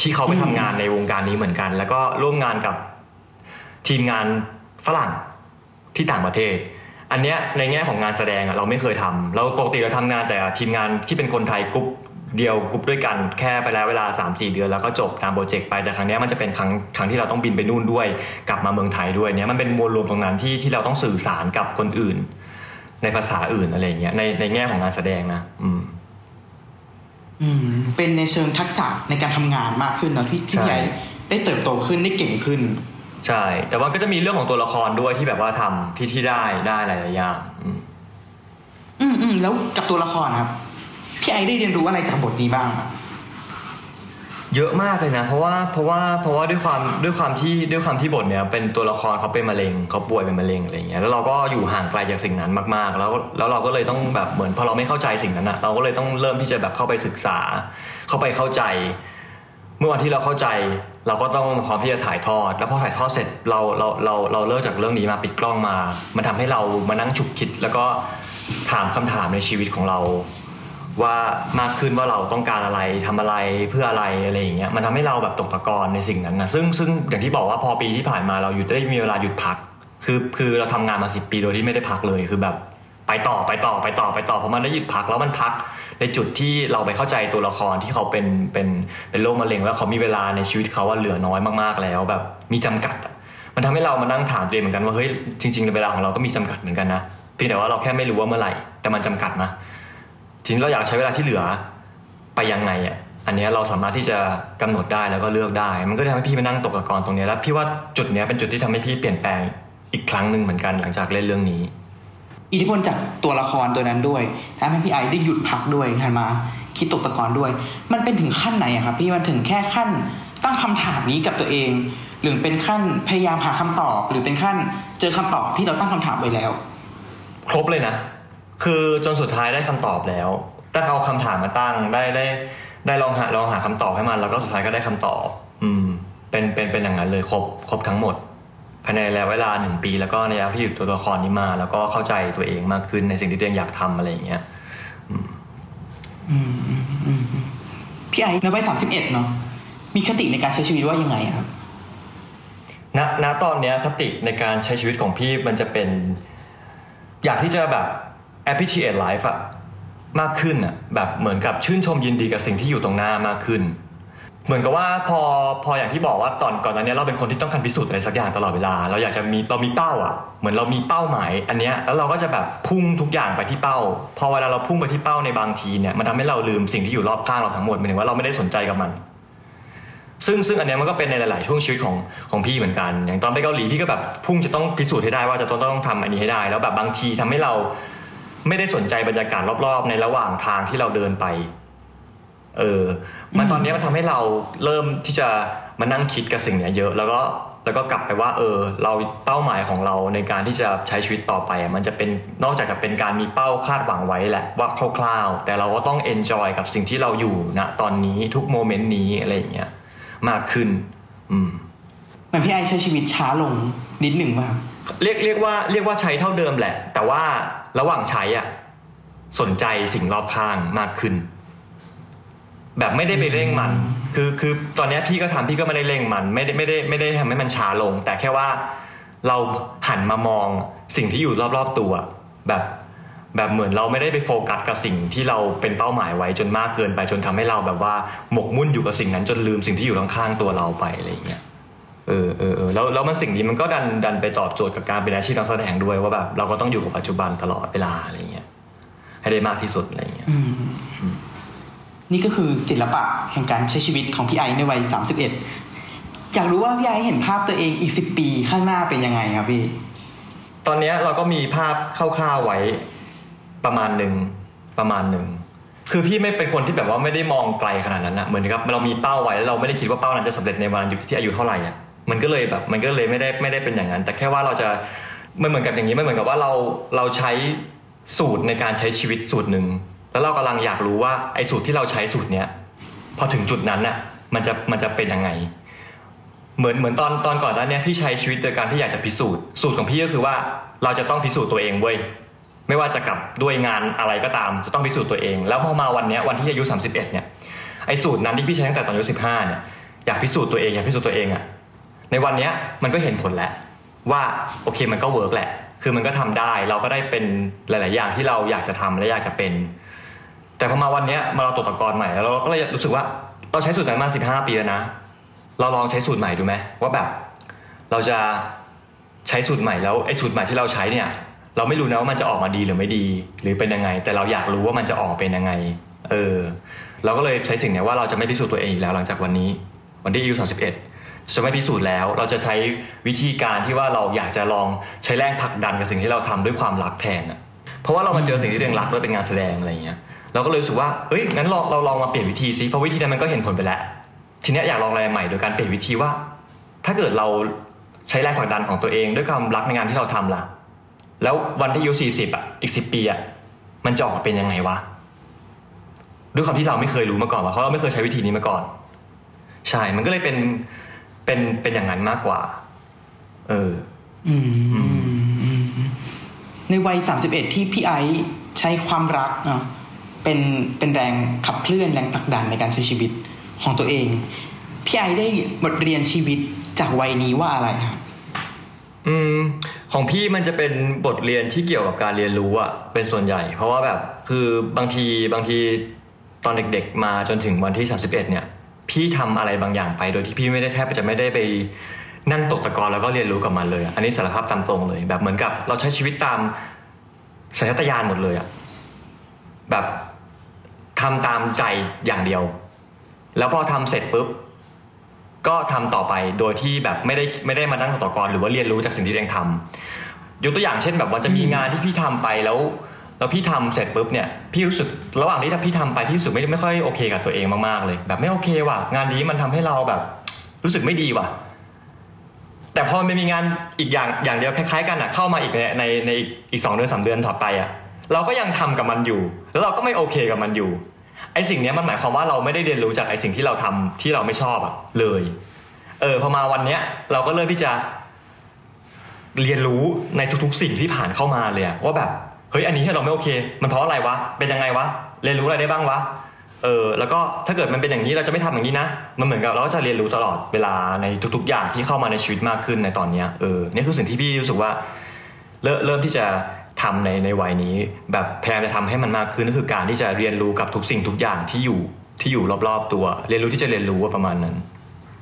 ที่เขาไปทำงานในวงการนี้เหมือนกัน แล้วก็ร่วมงานกับทีมงานฝรั่งที่ต่างประเทศ อันเนี้ยในแง่ของงานแสดงอะเราไม่เคยทำเราปกติเราทำงานแต่ทีมงานที่เป็นคนไทยกรุ๊ปเดียวกรุ๊ปด้วยกันแค่ไปแล้วเวลา 3-4 เดือนแล้วก็จบตามโปรเจกต์ไปแต่ครั้งเนี้ยมันจะเป็นครั้งครั้งที่เราต้องบินไปนู่นด้วย กลับมาเมืองไทยด้วยเนี้ยมันเป็นมวลรวมตรงนั้นที่ที่เราต้องสื่อสารกับคนอื่น ในภาษาอื่นอะไรอย่างเงี้ยในในแง่ของงานแสดงนะ อืม อืม เป็นในเชิงทักษะในการทำงานมากขึ้นเนาะที่ที่ใช่พี่ไอซ์ได้เติบโตขึ้นได้เก่งขึ้น ใช่ แต่ว่าก็จะมีเรื่องของตัวละครด้วยที่แบบว่าทำที่ที่ได้ได้หลายๆอย่างอืมอืมอืมแล้วกับตัวละครครับพี่ไอซ์ได้เรียนรู้อะไรจากบทนี้บ้างอะ เยอะมากเลยนะ เพราะว่าเพราะว่าเพราะว่าด้วยความด้วยความที่ด้วยความที่บทเนี้ยเป็นตัวละครเขาเป็นมะเร็งเขาป่วยเป็นมะเร็งอะไรเงี้ยแล้วเราก็อยู่ห่างไกลจากสิ่งนั้นมากๆ แล้วแล้วเราก็เลยต้องแบบเหมือนพอเราไม่เข้าใจสิ่งนั้นอะเราก็เลยต้องเริ่มที่จะแบบเข้าไปศึกษา เข้าไปเข้าใจ เมื่อวันที่เราเข้าใจ เราก็ต้องพร้อมที่จะถ่ายทอด แล้วพอถ่ายทอดเสร็จเราเราเราเราเลิกจากเรื่องนี้มาปิดกล้องมา มันทำให้เรามานั่งฉุกคิดแล้วก็ถามคำถามในชีวิตของเรา ว่ามากขึ้นว่าเราต้องการอะไรทำอะไรเพื่ออะไรอะไรอย่างเงี้ยมันทำให้เราแบบตกตะกอนในสิ่งนั้นนะซึ่งซึ่งอย่างที่บอกว่าพอปีที่ผ่านมาเราหยุดได้มีเวลาหยุดพัก คือคือเราทำงานมาสิปีโดยที่ไม่ได้พักเลยคือแบบไปต่อไปต่อไปต่อไปต่อเพราะมันได้หยุดพักแล้วมันพักในจุดที่เราไปเข้าใจตัวละครที่เขาเป็นเป็นเป็นโรคมะเร็งแล้วเขามีเวลาในชีวิตเขาว่าเหลือน้อยมากๆแล้วแบบมีจำกัด มันทำให้เรามานั่งถามตัวเองเหมือนกันว่าเฮ้ยจริงๆเวลาของเราก็มีจำกัดเหมือนกันนะเพียงแต่ว่าเราแค่ไม่รู้ว่าเมื่อไหร่แต่มันจำกัดนะ ทีนี้เราอยากใช้เวลาที่เหลือไปยังไงอะอันเนี้ยเราสามารถที่จะกำหนดได้แล้วก็เลือกได้ มันก็ทำให้พี่มานั่งตกตะกอนตรงเนี้ยแล้วพี่ว่าจุดเนี้ยเป็นจุดที่ทำให้พี่เปลี่ยนแปลงอีกครั้งหนึ่งเหมือนกันหลังจากเล่นเรื่องนี้ อิทธิพลจากตัวละครตัวนั้นด้วยทำให้พี่ไอซ์ได้หยุดพักด้วยหันมา คิดตกตะกอนด้วย มันเป็นถึงขั้นไหนอะครับ พี่มันถึงแค่ขั้นตั้งคำถามนี้กับตัวเอง หรือเป็นขั้นพยายามหาคำตอบ หรือเป็นขั้นเจอคำตอบที่เราตั้งคำถามไว้แล้ว ครบเลยนะ คือจนสุดท้ายได้คำตอบแล้วตั้งเอาคำถามมาตั้งได้ได้ได้ลองหาลองหาคำตอบให้มัน แล้วก็สุดท้ายก็ได้คำตอบ อืม เป็นเป็นเป็นอย่างนั้นเลยครบครบทั้งหมดภายในระยะเวลาหนึ่งปี แล้วก็ในระยะที่อยู่ตัวละครนี้มา แล้วก็เข้าใจตัวเองมากขึ้นในสิ่งที่ตัวเองอยากทำอะไรอย่างเงี้ยอืมอืมอืมอืมพี่ไอ้ในวัยสามสิบเอ็ดเนาะมีคติในการใช้ชีวิตว่ายังไงอะครับณณตอนเนี้ยคติในการใช้ชีวิตของพี่มันจะเป็น อยากที่จะแบบ appreciate life อะมากขึ้นอะแบบเหมือนกับชื่นชมยินดีกับสิ่งที่อยู่ตรงหน้ามากขึ้น เหมือนกับว่าพอพออย่างที่บอกว่าตอนก่อนนั้นเนี้ยเราเป็นคนที่ต้องการพิสูจน์อะไรสักอย่างตลอดเวลา เราอยากจะมีเรามีเป้าอะเหมือนเรามีเป้าหมาย อันเนี้ยแล้วเราก็จะแบบพุ่งทุกอย่างไปที่เป้า พอเวลาเราพุ่งไปที่เป้าในบางทีเนี่ยมันทำให้เราลืมสิ่งที่อยู่รอบข้างเราทั้งหมดหมายถึงว่าเราไม่ได้สนใจกับมันซึ่งซึ่งอันเนี้ยมันก็เป็นในหลาย ๆ ช่วงชีวิตของของพี่เหมือนกัน อย่างตอนไปเกาหลีพี่ก็แบบพุ่งจะต้องพิสูจน์ให้ได้ว่าจะต้องต้องทำอันนี้ให้ได้ แล้วแบบบางทีทำให้เรา ไม่ได้สนใจบรรยากาศรอบๆ ในระหว่างทางที่เราเดินไป เออ มันตอนเนี้ยมันทำให้เราเริ่มที่จะมานั่งคิดกับสิ่งเนี้ยเยอะ แล้วก็แล้วก็กลับไปว่า เออ เราเป้าหมายของเราในการที่จะใช้ชีวิตต่อไปอะมันจะเป็นนอกจากจะเป็นการมีเป้าคาดหวังไว้แหละว่าคร่าวๆ แต่เราก็ต้อง enjoy กับสิ่งที่เราอยู่ณตอนนี้ทุกโมเมนต์นี้อะไรอย่างเงี้ยมากขึ้น อืมเหมือนพี่ไอ้ใช้ชีวิตช้าลงนิดหนึ่งป่ะครับเรียกเรียกว่าเรียกว่าใช้เท่าเดิมแหละ แต่ว่า ระหว่างใช้อะสนใจสิ่งรอบข้างมากขึ้น แบบไม่ได้ไปเร่งมัน คือคือตอนเนี้ยพี่ก็ทำพี่ก็ไม่ได้เร่งมัน ไม่ได้ไม่ได้ไม่ได้ทำให้มันช้าลง แต่แค่ว่าเราหันมามองสิ่งที่อยู่รอบๆตัว แบบแบบเหมือนเราไม่ได้ไปโฟกัสกับสิ่งที่เราเป็นเป้าหมายไว้จนมากเกินไปจนทำให้เราแบบว่าหมกมุ่นอยู่กับสิ่งนั้นจนลืมสิ่งที่อยู่ข้างๆตัวเราไปอะไรอย่างเงี้ย เออเออเออแล้วแล้วมันสิ่งนี้มันก็ดันดันไปตอบโจทย์กับการเป็นอาชีพนักแสดงด้วยว่าแบบเราก็ต้องอยู่กับปัจจุบันตลอดเวลาอะไรเงี้ยให้ได้มากที่สุดอะไรเงี้ยอืมนี่ก็คือศิลปะแห่งการใช้ชีวิตของพี่ไอ้ในวัยสามสิบเอ็ดอยากรู้ว่าพี่ไอ้เห็นภาพตัวเองอีกสิบปีข้างหน้าเป็นยังไงครับพี่ ตอนเนี้ยเราก็มีภาพคร่าวๆไว้ประมาณหนึ่งประมาณหนึ่งคือพี่ไม่เป็นคนที่แบบว่าไม่ได้มองไกลขนาดนั้นนะเหมือนกับเรามีเป้าไว้แล้วเราไม่ได้คิดว่าเป้านั้นจะสำเร็จในวันอายุที่อายุเท่าไหร่อะ มันก็เลยแบบมันก็เลยไม่ได้ไม่ได้เป็นอย่างนั้น แต่แค่ว่าเราจะมันเหมือนกับอย่างนี้มันเหมือนกับว่าเราเราใช้สูตรในการใช้ชีวิตสูตรหนึ่งแล้วเรากำลังอยากรู้ว่าไอ้สูตรที่เราใช้สูตรเนี้ยพอถึงจุดนั้นน่ะมันจะมันจะเป็นยังไง เหมือนเหมือนตอนตอนก่อนหน้าเนี้ยพี่ใช้ชีวิตโดยการที่อยากจะพิสูจน์สูตรของพี่ก็คือว่าเราจะต้องพิสูจน์ตัวเองเว้ยไม่ว่าจะกับด้วยงานอะไรก็ตามจะต้องพิสูจน์ตัวเอง แล้วพอมาวันเนี้ยวันที่อายุ 31เนี่ยไอ้สูตรนั้นที่พี่ใช้ตั้งแต่ตอนอายุ15เนี่ยอยากพิสูจน์ตัวเองอยากพิสูจน์ตัวเองอะ ในวันนี้มันก็เห็นผลแล้วว่าโอเคมันก็เวิร์กแหละ คือมันก็ทำได้เราก็ได้เป็นหลาย ๆ อย่างที่เราอยากจะทำและอยากจะเป็น แต่พอมาวันนี้มาเราตกตะกอนใหม่แล้วเราก็เลยรู้สึกว่าเราใช้สูตรนั้นมา 15 ปีแล้วนะ เราลองใช้สูตรใหม่ดูไหมว่าแบบ เราจะใช้สูตรใหม่แล้วไอ้สูตรใหม่ที่เราใช้เนี่ย เราไม่รู้นะว่ามันจะออกมาดีหรือไม่ดี หรือเป็นยังไง แต่เราอยากรู้ว่ามันจะออกเป็นยังไง เออ เราก็เลยใช้สิ่งนี้ว่าเราจะไม่พิสูจน์ตัวเองอีกแล้วหลังจากวันนี้ วันที่อายุ31 จะไม่พิสูจน์แล้ว เราจะใช้วิธีการที่ว่าเราอยากจะลองใช้แรงผลักดันกับสิ่งที่เราทำด้วยความรักแทนอะเพราะว่าเรามาเจอสิ่งที่ตัวเองรักด้วยเป็นงานแสดงอะไรเงี้ยเราก็เลยรู้สึกว่าเอ้ยงั้นเราเราลองมาเปลี่ยนวิธีซิเพราะวิธีนั้นมันก็เห็นผลไปแล้ว ทีนี้อยากลองอะไรใหม่โดยการเปลี่ยนวิธีว่า ถ้าเกิดเราใช้แรงผลักดันของตัวเองด้วยความรักในงานที่เราทำล่ะ แล้ววันที่อายุสี่สิบอะอีกสิบปีอะมันจะออกมาเป็นยังไงวะด้วยความที่เราไม่เคยรู้มาก่อนว่าเพราะเราไม่เคยใช้วิธีนี้มาก่อนใช่มันก็เลยเป็น เป็นเป็นอย่างนั้นมากกว่า เอออืมอืมอืมในวัยสามสิบเอ็ดที่พี่ไอซ์ใช้ความรักเนาะเป็นเป็นแรงขับเคลื่อนแรงผลักดันในการใช้ชีวิตของตัวเอง พี่ไอซ์ได้บทเรียนชีวิตจากวัยนี้ว่าอะไรครับอืมของพี่มันจะเป็นบทเรียนที่เกี่ยวกับการเรียนรู้อะเป็นส่วนใหญ่ เพราะว่าแบบคือบางทีบางทีตอนเด็กๆมาจนถึงวันที่ 31 เนี่ย พี่ทำอะไรบางอย่างไป โดยที่พี่ไม่ได้แทบจะไม่ได้ไปนั่งตกตะกอนแล้วก็เรียนรู้กับมันเลย อันนี้สารภาพตามตรงเลย แบบเหมือนกับเราใช้ชีวิตตามสัญชาตญาณหมดเลยอะแบบทำตามใจอย่างเดียว แล้วพอทำเสร็จปุ๊บก็ทำต่อไปโดยที่แบบไม่ได้ไม่ได้มานั่งต่อกรหรือว่าเรียนรู้จากสิ่งที่เองทำยกตัวอย่างเช่นแบบว่าจะมีงานที่พี่ทำไปแล้ว แล้วพี่ทำเสร็จปุ๊บเนี่ยพี่รู้สึกระหว่างที่พี่ทำไปพี่รู้สึกไม่ไม่ค่อยโอเคกับตัวเองมากๆเลย แบบไม่โอเคว่ะงานนี้มันทำให้เราแบบรู้สึกไม่ดีว่ะ แต่พอมันมีงานอีกอย่างอย่างเดียวคล้ายๆ กันอะเข้ามาอีกในในในอีกสองเดือนสามเดือนถัดไปอะเราก็ยังทำกับมันอยู่ แล้วเราก็ไม่โอเคกับมันอยู่ ไอสิ่งนี้มันหมายความว่าเราไม่ได้เรียนรู้จากไอสิ่งที่เราทำที่เราไม่ชอบอะเลยเออพอมาวันเนี้ยเราก็เริ่มที่จะเรียนรู้ในทุกๆสิ่งที่ผ่านเข้ามาเลยว่าแบบ เฮ้ยอันนี้ที่เราไม่โอเค มันเพราะอะไรวะ เป็นยังไงวะ เรียนรู้อะไรได้บ้างวะ เออแล้วก็ถ้าเกิดมันเป็นอย่างนี้เราจะไม่ทำอย่างนี้นะ มันเหมือนกับเราก็จะเรียนรู้ตลอดเวลาในทุก ๆ อย่างที่เข้ามาในชีวิตมากขึ้นในตอนเนี้ยเออนี่คือสิ่งที่พี่รู้สึกว่าเริ่มเริ่มที่จะทำในในวัยนี้ แบบพยายามจะทำให้มันมากขึ้นก็คือการที่จะเรียนรู้กับทุกสิ่งทุกอย่างที่อยู่ที่อยู่รอบๆตัว เรียนรู้ที่จะเรียนรู้ว่าประมาณนั้น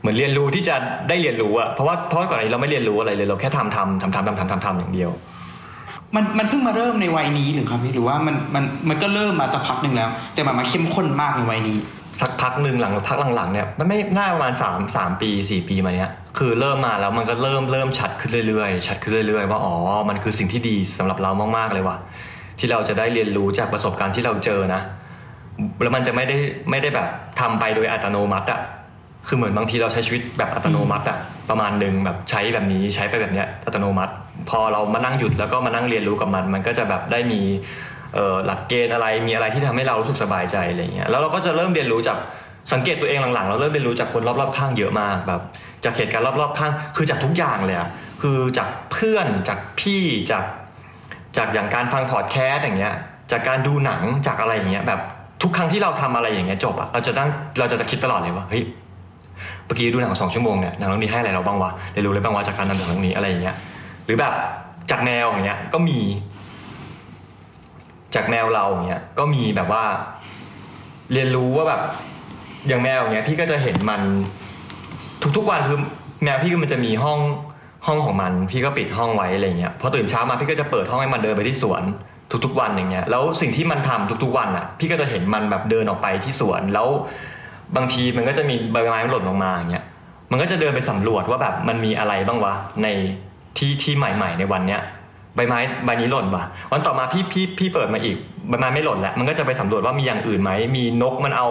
เหมือนเรียนรู้ที่จะได้เรียนรู้อะเพราะว่าเพราะก่อนหน้านี้เราไม่เรียนรู้อะไรเลยเราแค่ทำทำทำทำทำทำทำทำอย่างเดียว มันมันเพิ่งมาเริ่มในวัยนี้หรือครับพี่หรือว่ามันมันมันก็เริ่มมาสักพักหนึ่งแล้ว แต่มันมาเข้มข้นมากในวัยนี้ สักพักหนึ่งหลังพักหลังๆเนี่ยมันไม่น่าประมาณ3 3 ปี 4 ปีมาเนี้ยคือเริ่มมาแล้วมันก็เริ่มเริ่มชัดขึ้นเรื่อยๆชัดขึ้นเรื่อยๆว่าอ๋อมันคือสิ่งที่ดีสำหรับเรามากๆเลยว่ะที่เราจะได้เรียนรู้จากประสบการณ์ที่เราเจอนะแล้วมันจะไม่ได้ไม่ได้แบบทำไปโดยอัตโนมัติอะคือเหมือนบางทีเราใช้ชีวิตแบบอัตโนมัติอะประมาณหนึ่งแบบใช้แบบนี้ใช้ไปแบบเนี้ยอัตโนมัติ พอเรามานั่งหยุดแล้วก็มานั่งเรียนรู้กับมัน มันก็จะแบบได้มีหลักเกณฑ์อะไรมีอะไรที่ทำให้เรารู้สึกสบายใจอะไรเงี้ยแล้วเราก็จะเริ่มเรียนรู้จากสังเกตตัวเองหลังๆ เราเริ่มเรียนรู้จากคนรอบๆข้างเยอะมากแบบจากเหตุการณ์รอบๆข้าง คือจากทุกอย่างเลยอะคือจากเพื่อนจากพี่จากจากอย่างการฟังพอดแคสต์อย่างเงี้ยจากการดูหนังจากอะไรอย่างเงี้ยแบบทุกครั้งที่เราทำอะไรอย่างเงี้ยจบอะเราจะตั้งเราจะคิดตลอดเลยว่าเฮ้ยเมื่อกี้ดูหนังสองชั่วโมงเนี่ยหนังเรื่องนี้ให้อะไรเราบ้างวะเรียนรู้อะไรบ้างวะจากการทำหนังเรื่องนี้อะไรอย่างเงี้ย หรือแบบจากแนวอย่างเงี้ยก็มี จากแนวเราอย่างเงี้ยก็มีแบบว่า เรียนรู้ว่าแบบอย่างแมวอย่างเงี้ยพี่ก็จะเห็นมันทุกๆวันคือแมวพี่ก็มันจะมีห้องห้องของมัน พี่ก็ปิดห้องไว้อะไรเงี้ยพอตื่นเช้ามาพี่ก็จะเปิดห้องให้มันเดินไปที่สวนทุกๆวันอย่างเงี้ยแล้วสิ่งที่มันทำทุกๆวันอะ พี่ก็จะเห็นมันแบบเดินออกไปที่สวนแล้ว บางทีมันก็จะมีใบไม้หล่นลงมาอย่างเงี้ยมันก็จะเดินไปสำรวจว่าแบบมันมีอะไรบ้างวะใน ที่ที่ใหม่ ๆ ในวันเนี้ยใบไม้ใบนี้หล่นว่ะวันต่อมาพี่พี่พี่เปิดมาอีกใบไม้ไม่หล่นแล้วมันก็จะไปสำรวจว่ามีอย่างอื่นไหมมีนกมันเอา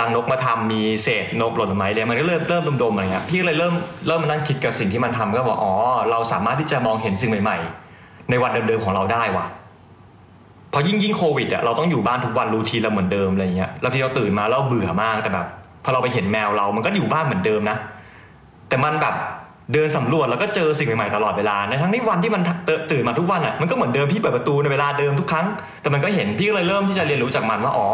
รังนกมาทำมีเศษนกหล่นไหมเลยมันก็เริ่มเริ่มดมๆอะไรเงี้ยพี่ก็เลยเริ่มเริ่มมานั่งคิดกับสิ่งที่มันทำก็บอกอ๋อเราสามารถที่จะมองเห็นสิ่งใหม่ ๆ ในวันเดิมๆของเราได้ว่ะพอยิ่งยิ่งโควิดอะเราต้องอยู่บ้านทุกวันรูทีเราเหมือนเดิมอะไรเงี้ยแล้วที่เราตื่นมาแล้วเบื่อมากแต่แบบพอเราไปเห็นแมวเรามันก็อยู่บ้านเหมือนเดิมนะ แต่มันแบบ เดินสำรวจแล้วก็เจอสิ่งใหม่ๆตลอดเวลาในทั้งที่วันที่มันเตตื่นมาทุกวันอะมันก็เหมือนเดิมพี่เปิดประตูในเวลาเดิมทุกครั้ง แต่มันก็เห็นพี่ก็เลยเริ่มที่จะเรียนรู้จากมันว่าอ๋อ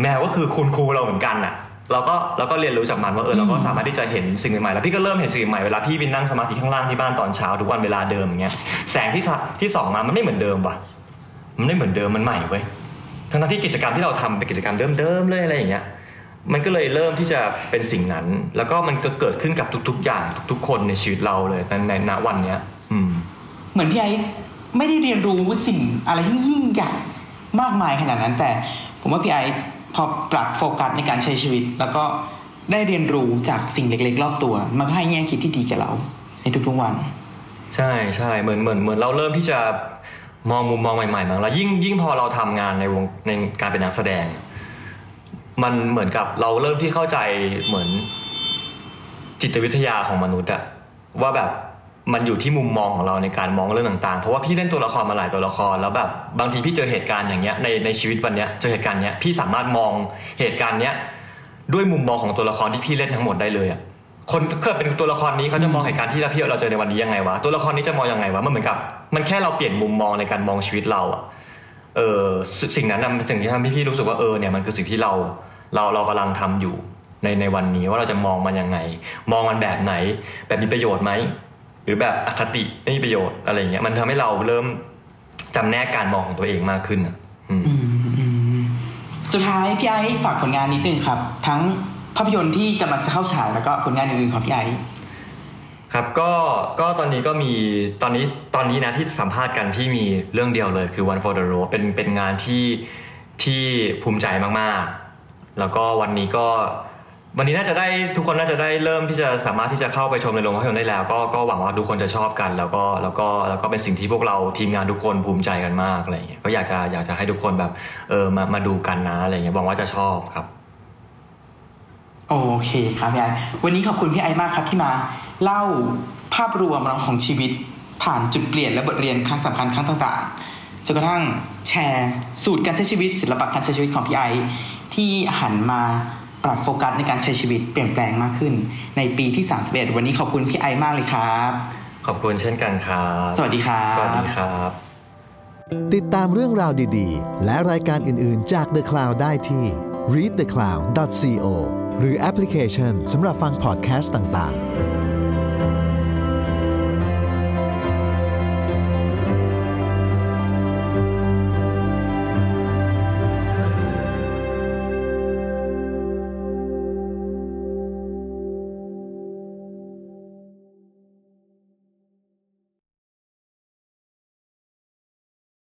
แมวก็คือคุณครูเราเหมือนกันอะเราก็เราก็เรียนรู้จากมันว่าเออเราก็สามารถที่จะเห็นสิ่งใหม่ๆแล้วพี่ก็เริ่มเห็นสิ่งใหม่เวลาพี่วินนั่งสมาธิข้างล่างที่บ้านตอนเช้าทุกวันเวลาเดิมอย่างเงี้ยแสงที่สะที่ส่องมามันไม่เหมือนเดิมว่ะมันไม่เหมือนเดิมมันใหม่เว้ยทั้งๆที่กิจกรรมที่เราทำเป็นกิจกรรมเดิมๆเลยอะไรอย่างเงี้ย มันก็เลยเริ่มที่จะเป็นสิ่งนั้น แล้วก็มันก็เกิดขึ้นกับทุก ๆ อย่างทุก ๆ คนในชีวิตเราเลยในในณวันเนี้ย อืม เหมือนพี่ไอ้ไม่ได้เรียนรู้สิ่งอะไรที่ยิ่งใหญ่มากมายขนาดนั้น แต่ผมว่าพี่ไอ้พอปรับโฟกัสในการใช้ชีวิต แล้วก็ได้เรียนรู้จากสิ่งเล็ก ๆ รอบตัว มันก็ให้แง่คิดที่ดีแก่เรา ในทุกๆวัน ใช่ใช่เหมือนเหมือนเหมือนเราเริ่มที่จะมองมุมมองใหม่ๆมาแล้วยิ่งยิ่งพอเราทำงานในวงในการเป็นนักแสดง มันเหมือนกับเราเริ่มที่เข้าใจเหมือนจิตวิทยาของมนุษย์อะว่าแบบมันอยู่ที่มุมมองของเราในการมองเรื่องต่างๆ เพราะว่าพี่เล่นตัวละครมาหลายตัวละครแล้วแบบบางทีพี่เจอเหตุการณ์อย่างเงี้ยในในชีวิตวันเนี้ยเจอเหตุการณ์เนี้ยพี่สามารถมองเหตุการณ์เนี้ยด้วยมุมมองของตัวละครที่พี่เล่นทั้งหมดได้เลยอะคนเกิดเป็นตัวละครนี้เขาจะมองเหตุการณ์ที่เราพี่เราเจอในวันนี้ยังไงวะตัวละครนี้จะมองยังไงวะมันเหมือนกับ มันแค่เราเปลี่ยนมุมมองในการมองชีวิตเราอะ เออสิ่งนั้นนะเป็นสิ่งที่ทำให้พี่รู้สึกว่าเออเนี่ยมันคือสิ่งที่เราเราเรากำลังทำอยู่ในในวันนี้ว่าเราจะมองมันยังไง มองมันแบบไหน แบบมีประโยชน์ไหมหรือแบบอคติไม่มีประโยชน์อะไรอย่างเงี้ยมันทำให้เราเริ่มจำแนกการมองของตัวเองมากขึ้นอะอือสุดท้ายพี่ไอ้ฝากผลงานนิดนึงครับ ทั้งภาพยนตร์ที่กำลังจะเข้าฉายแล้วก็ผลงานอื่นๆของพี่ไอ้ ครับก็ก็ตอนนี้ก็มีตอนนี้ตอนนี้นะที่สัมภาษณ์กันที่มีเรื่องเดียวเลยคือ One for the Road เป็นเป็นงานที่ที่ภูมิใจมากๆ แล้วก็วันนี้ก็วันนี้น่าจะได้ทุกคนน่าจะได้เริ่มที่จะสามารถที่จะเข้าไปชมในโรงภาพยนตร์ได้แล้ว ก็ก็หวังว่าทุกคนจะชอบกัน แล้วก็แล้วก็แล้วก็เป็นสิ่งที่พวกเราทีมงานทุกคนภูมิใจกันมากอะไรอย่างเงี้ยก็อยากจะอยากจะให้ทุกคนแบบเออมามาดูกันนะอะไรอย่างเงี้ยหวังว่าจะชอบครับ โอเคครับพี่ไอวันนี้ขอบคุณพี่ไอมากครับที่มา เล่าภาพรวมของชีวิต ผ่านจุดเปลี่ยนและบทเรียนครั้งสำคัญครั้งต่างๆจนกระทั่งแชร์ สูตรการใช้ชีวิต ศิลปะการใช้ชีวิตของพี่ไอซ์ที่หันมาปรับโฟกัสในการใช้ชีวิตเปลี่ยนแปลงมากขึ้น ในปีที่ 31 วันนี้ขอบคุณพี่ไอซ์มากเลยครับ ขอบคุณเช่นกันครับ สวัสดีครับ สวัสดีครับ ติดตามเรื่องราวดีๆ และรายการอื่นๆจาก The Cloud ได้ที่ readthecloud.co หรือแอปพลิเคชันสำหรับฟังพอดแคสต์ต่างๆ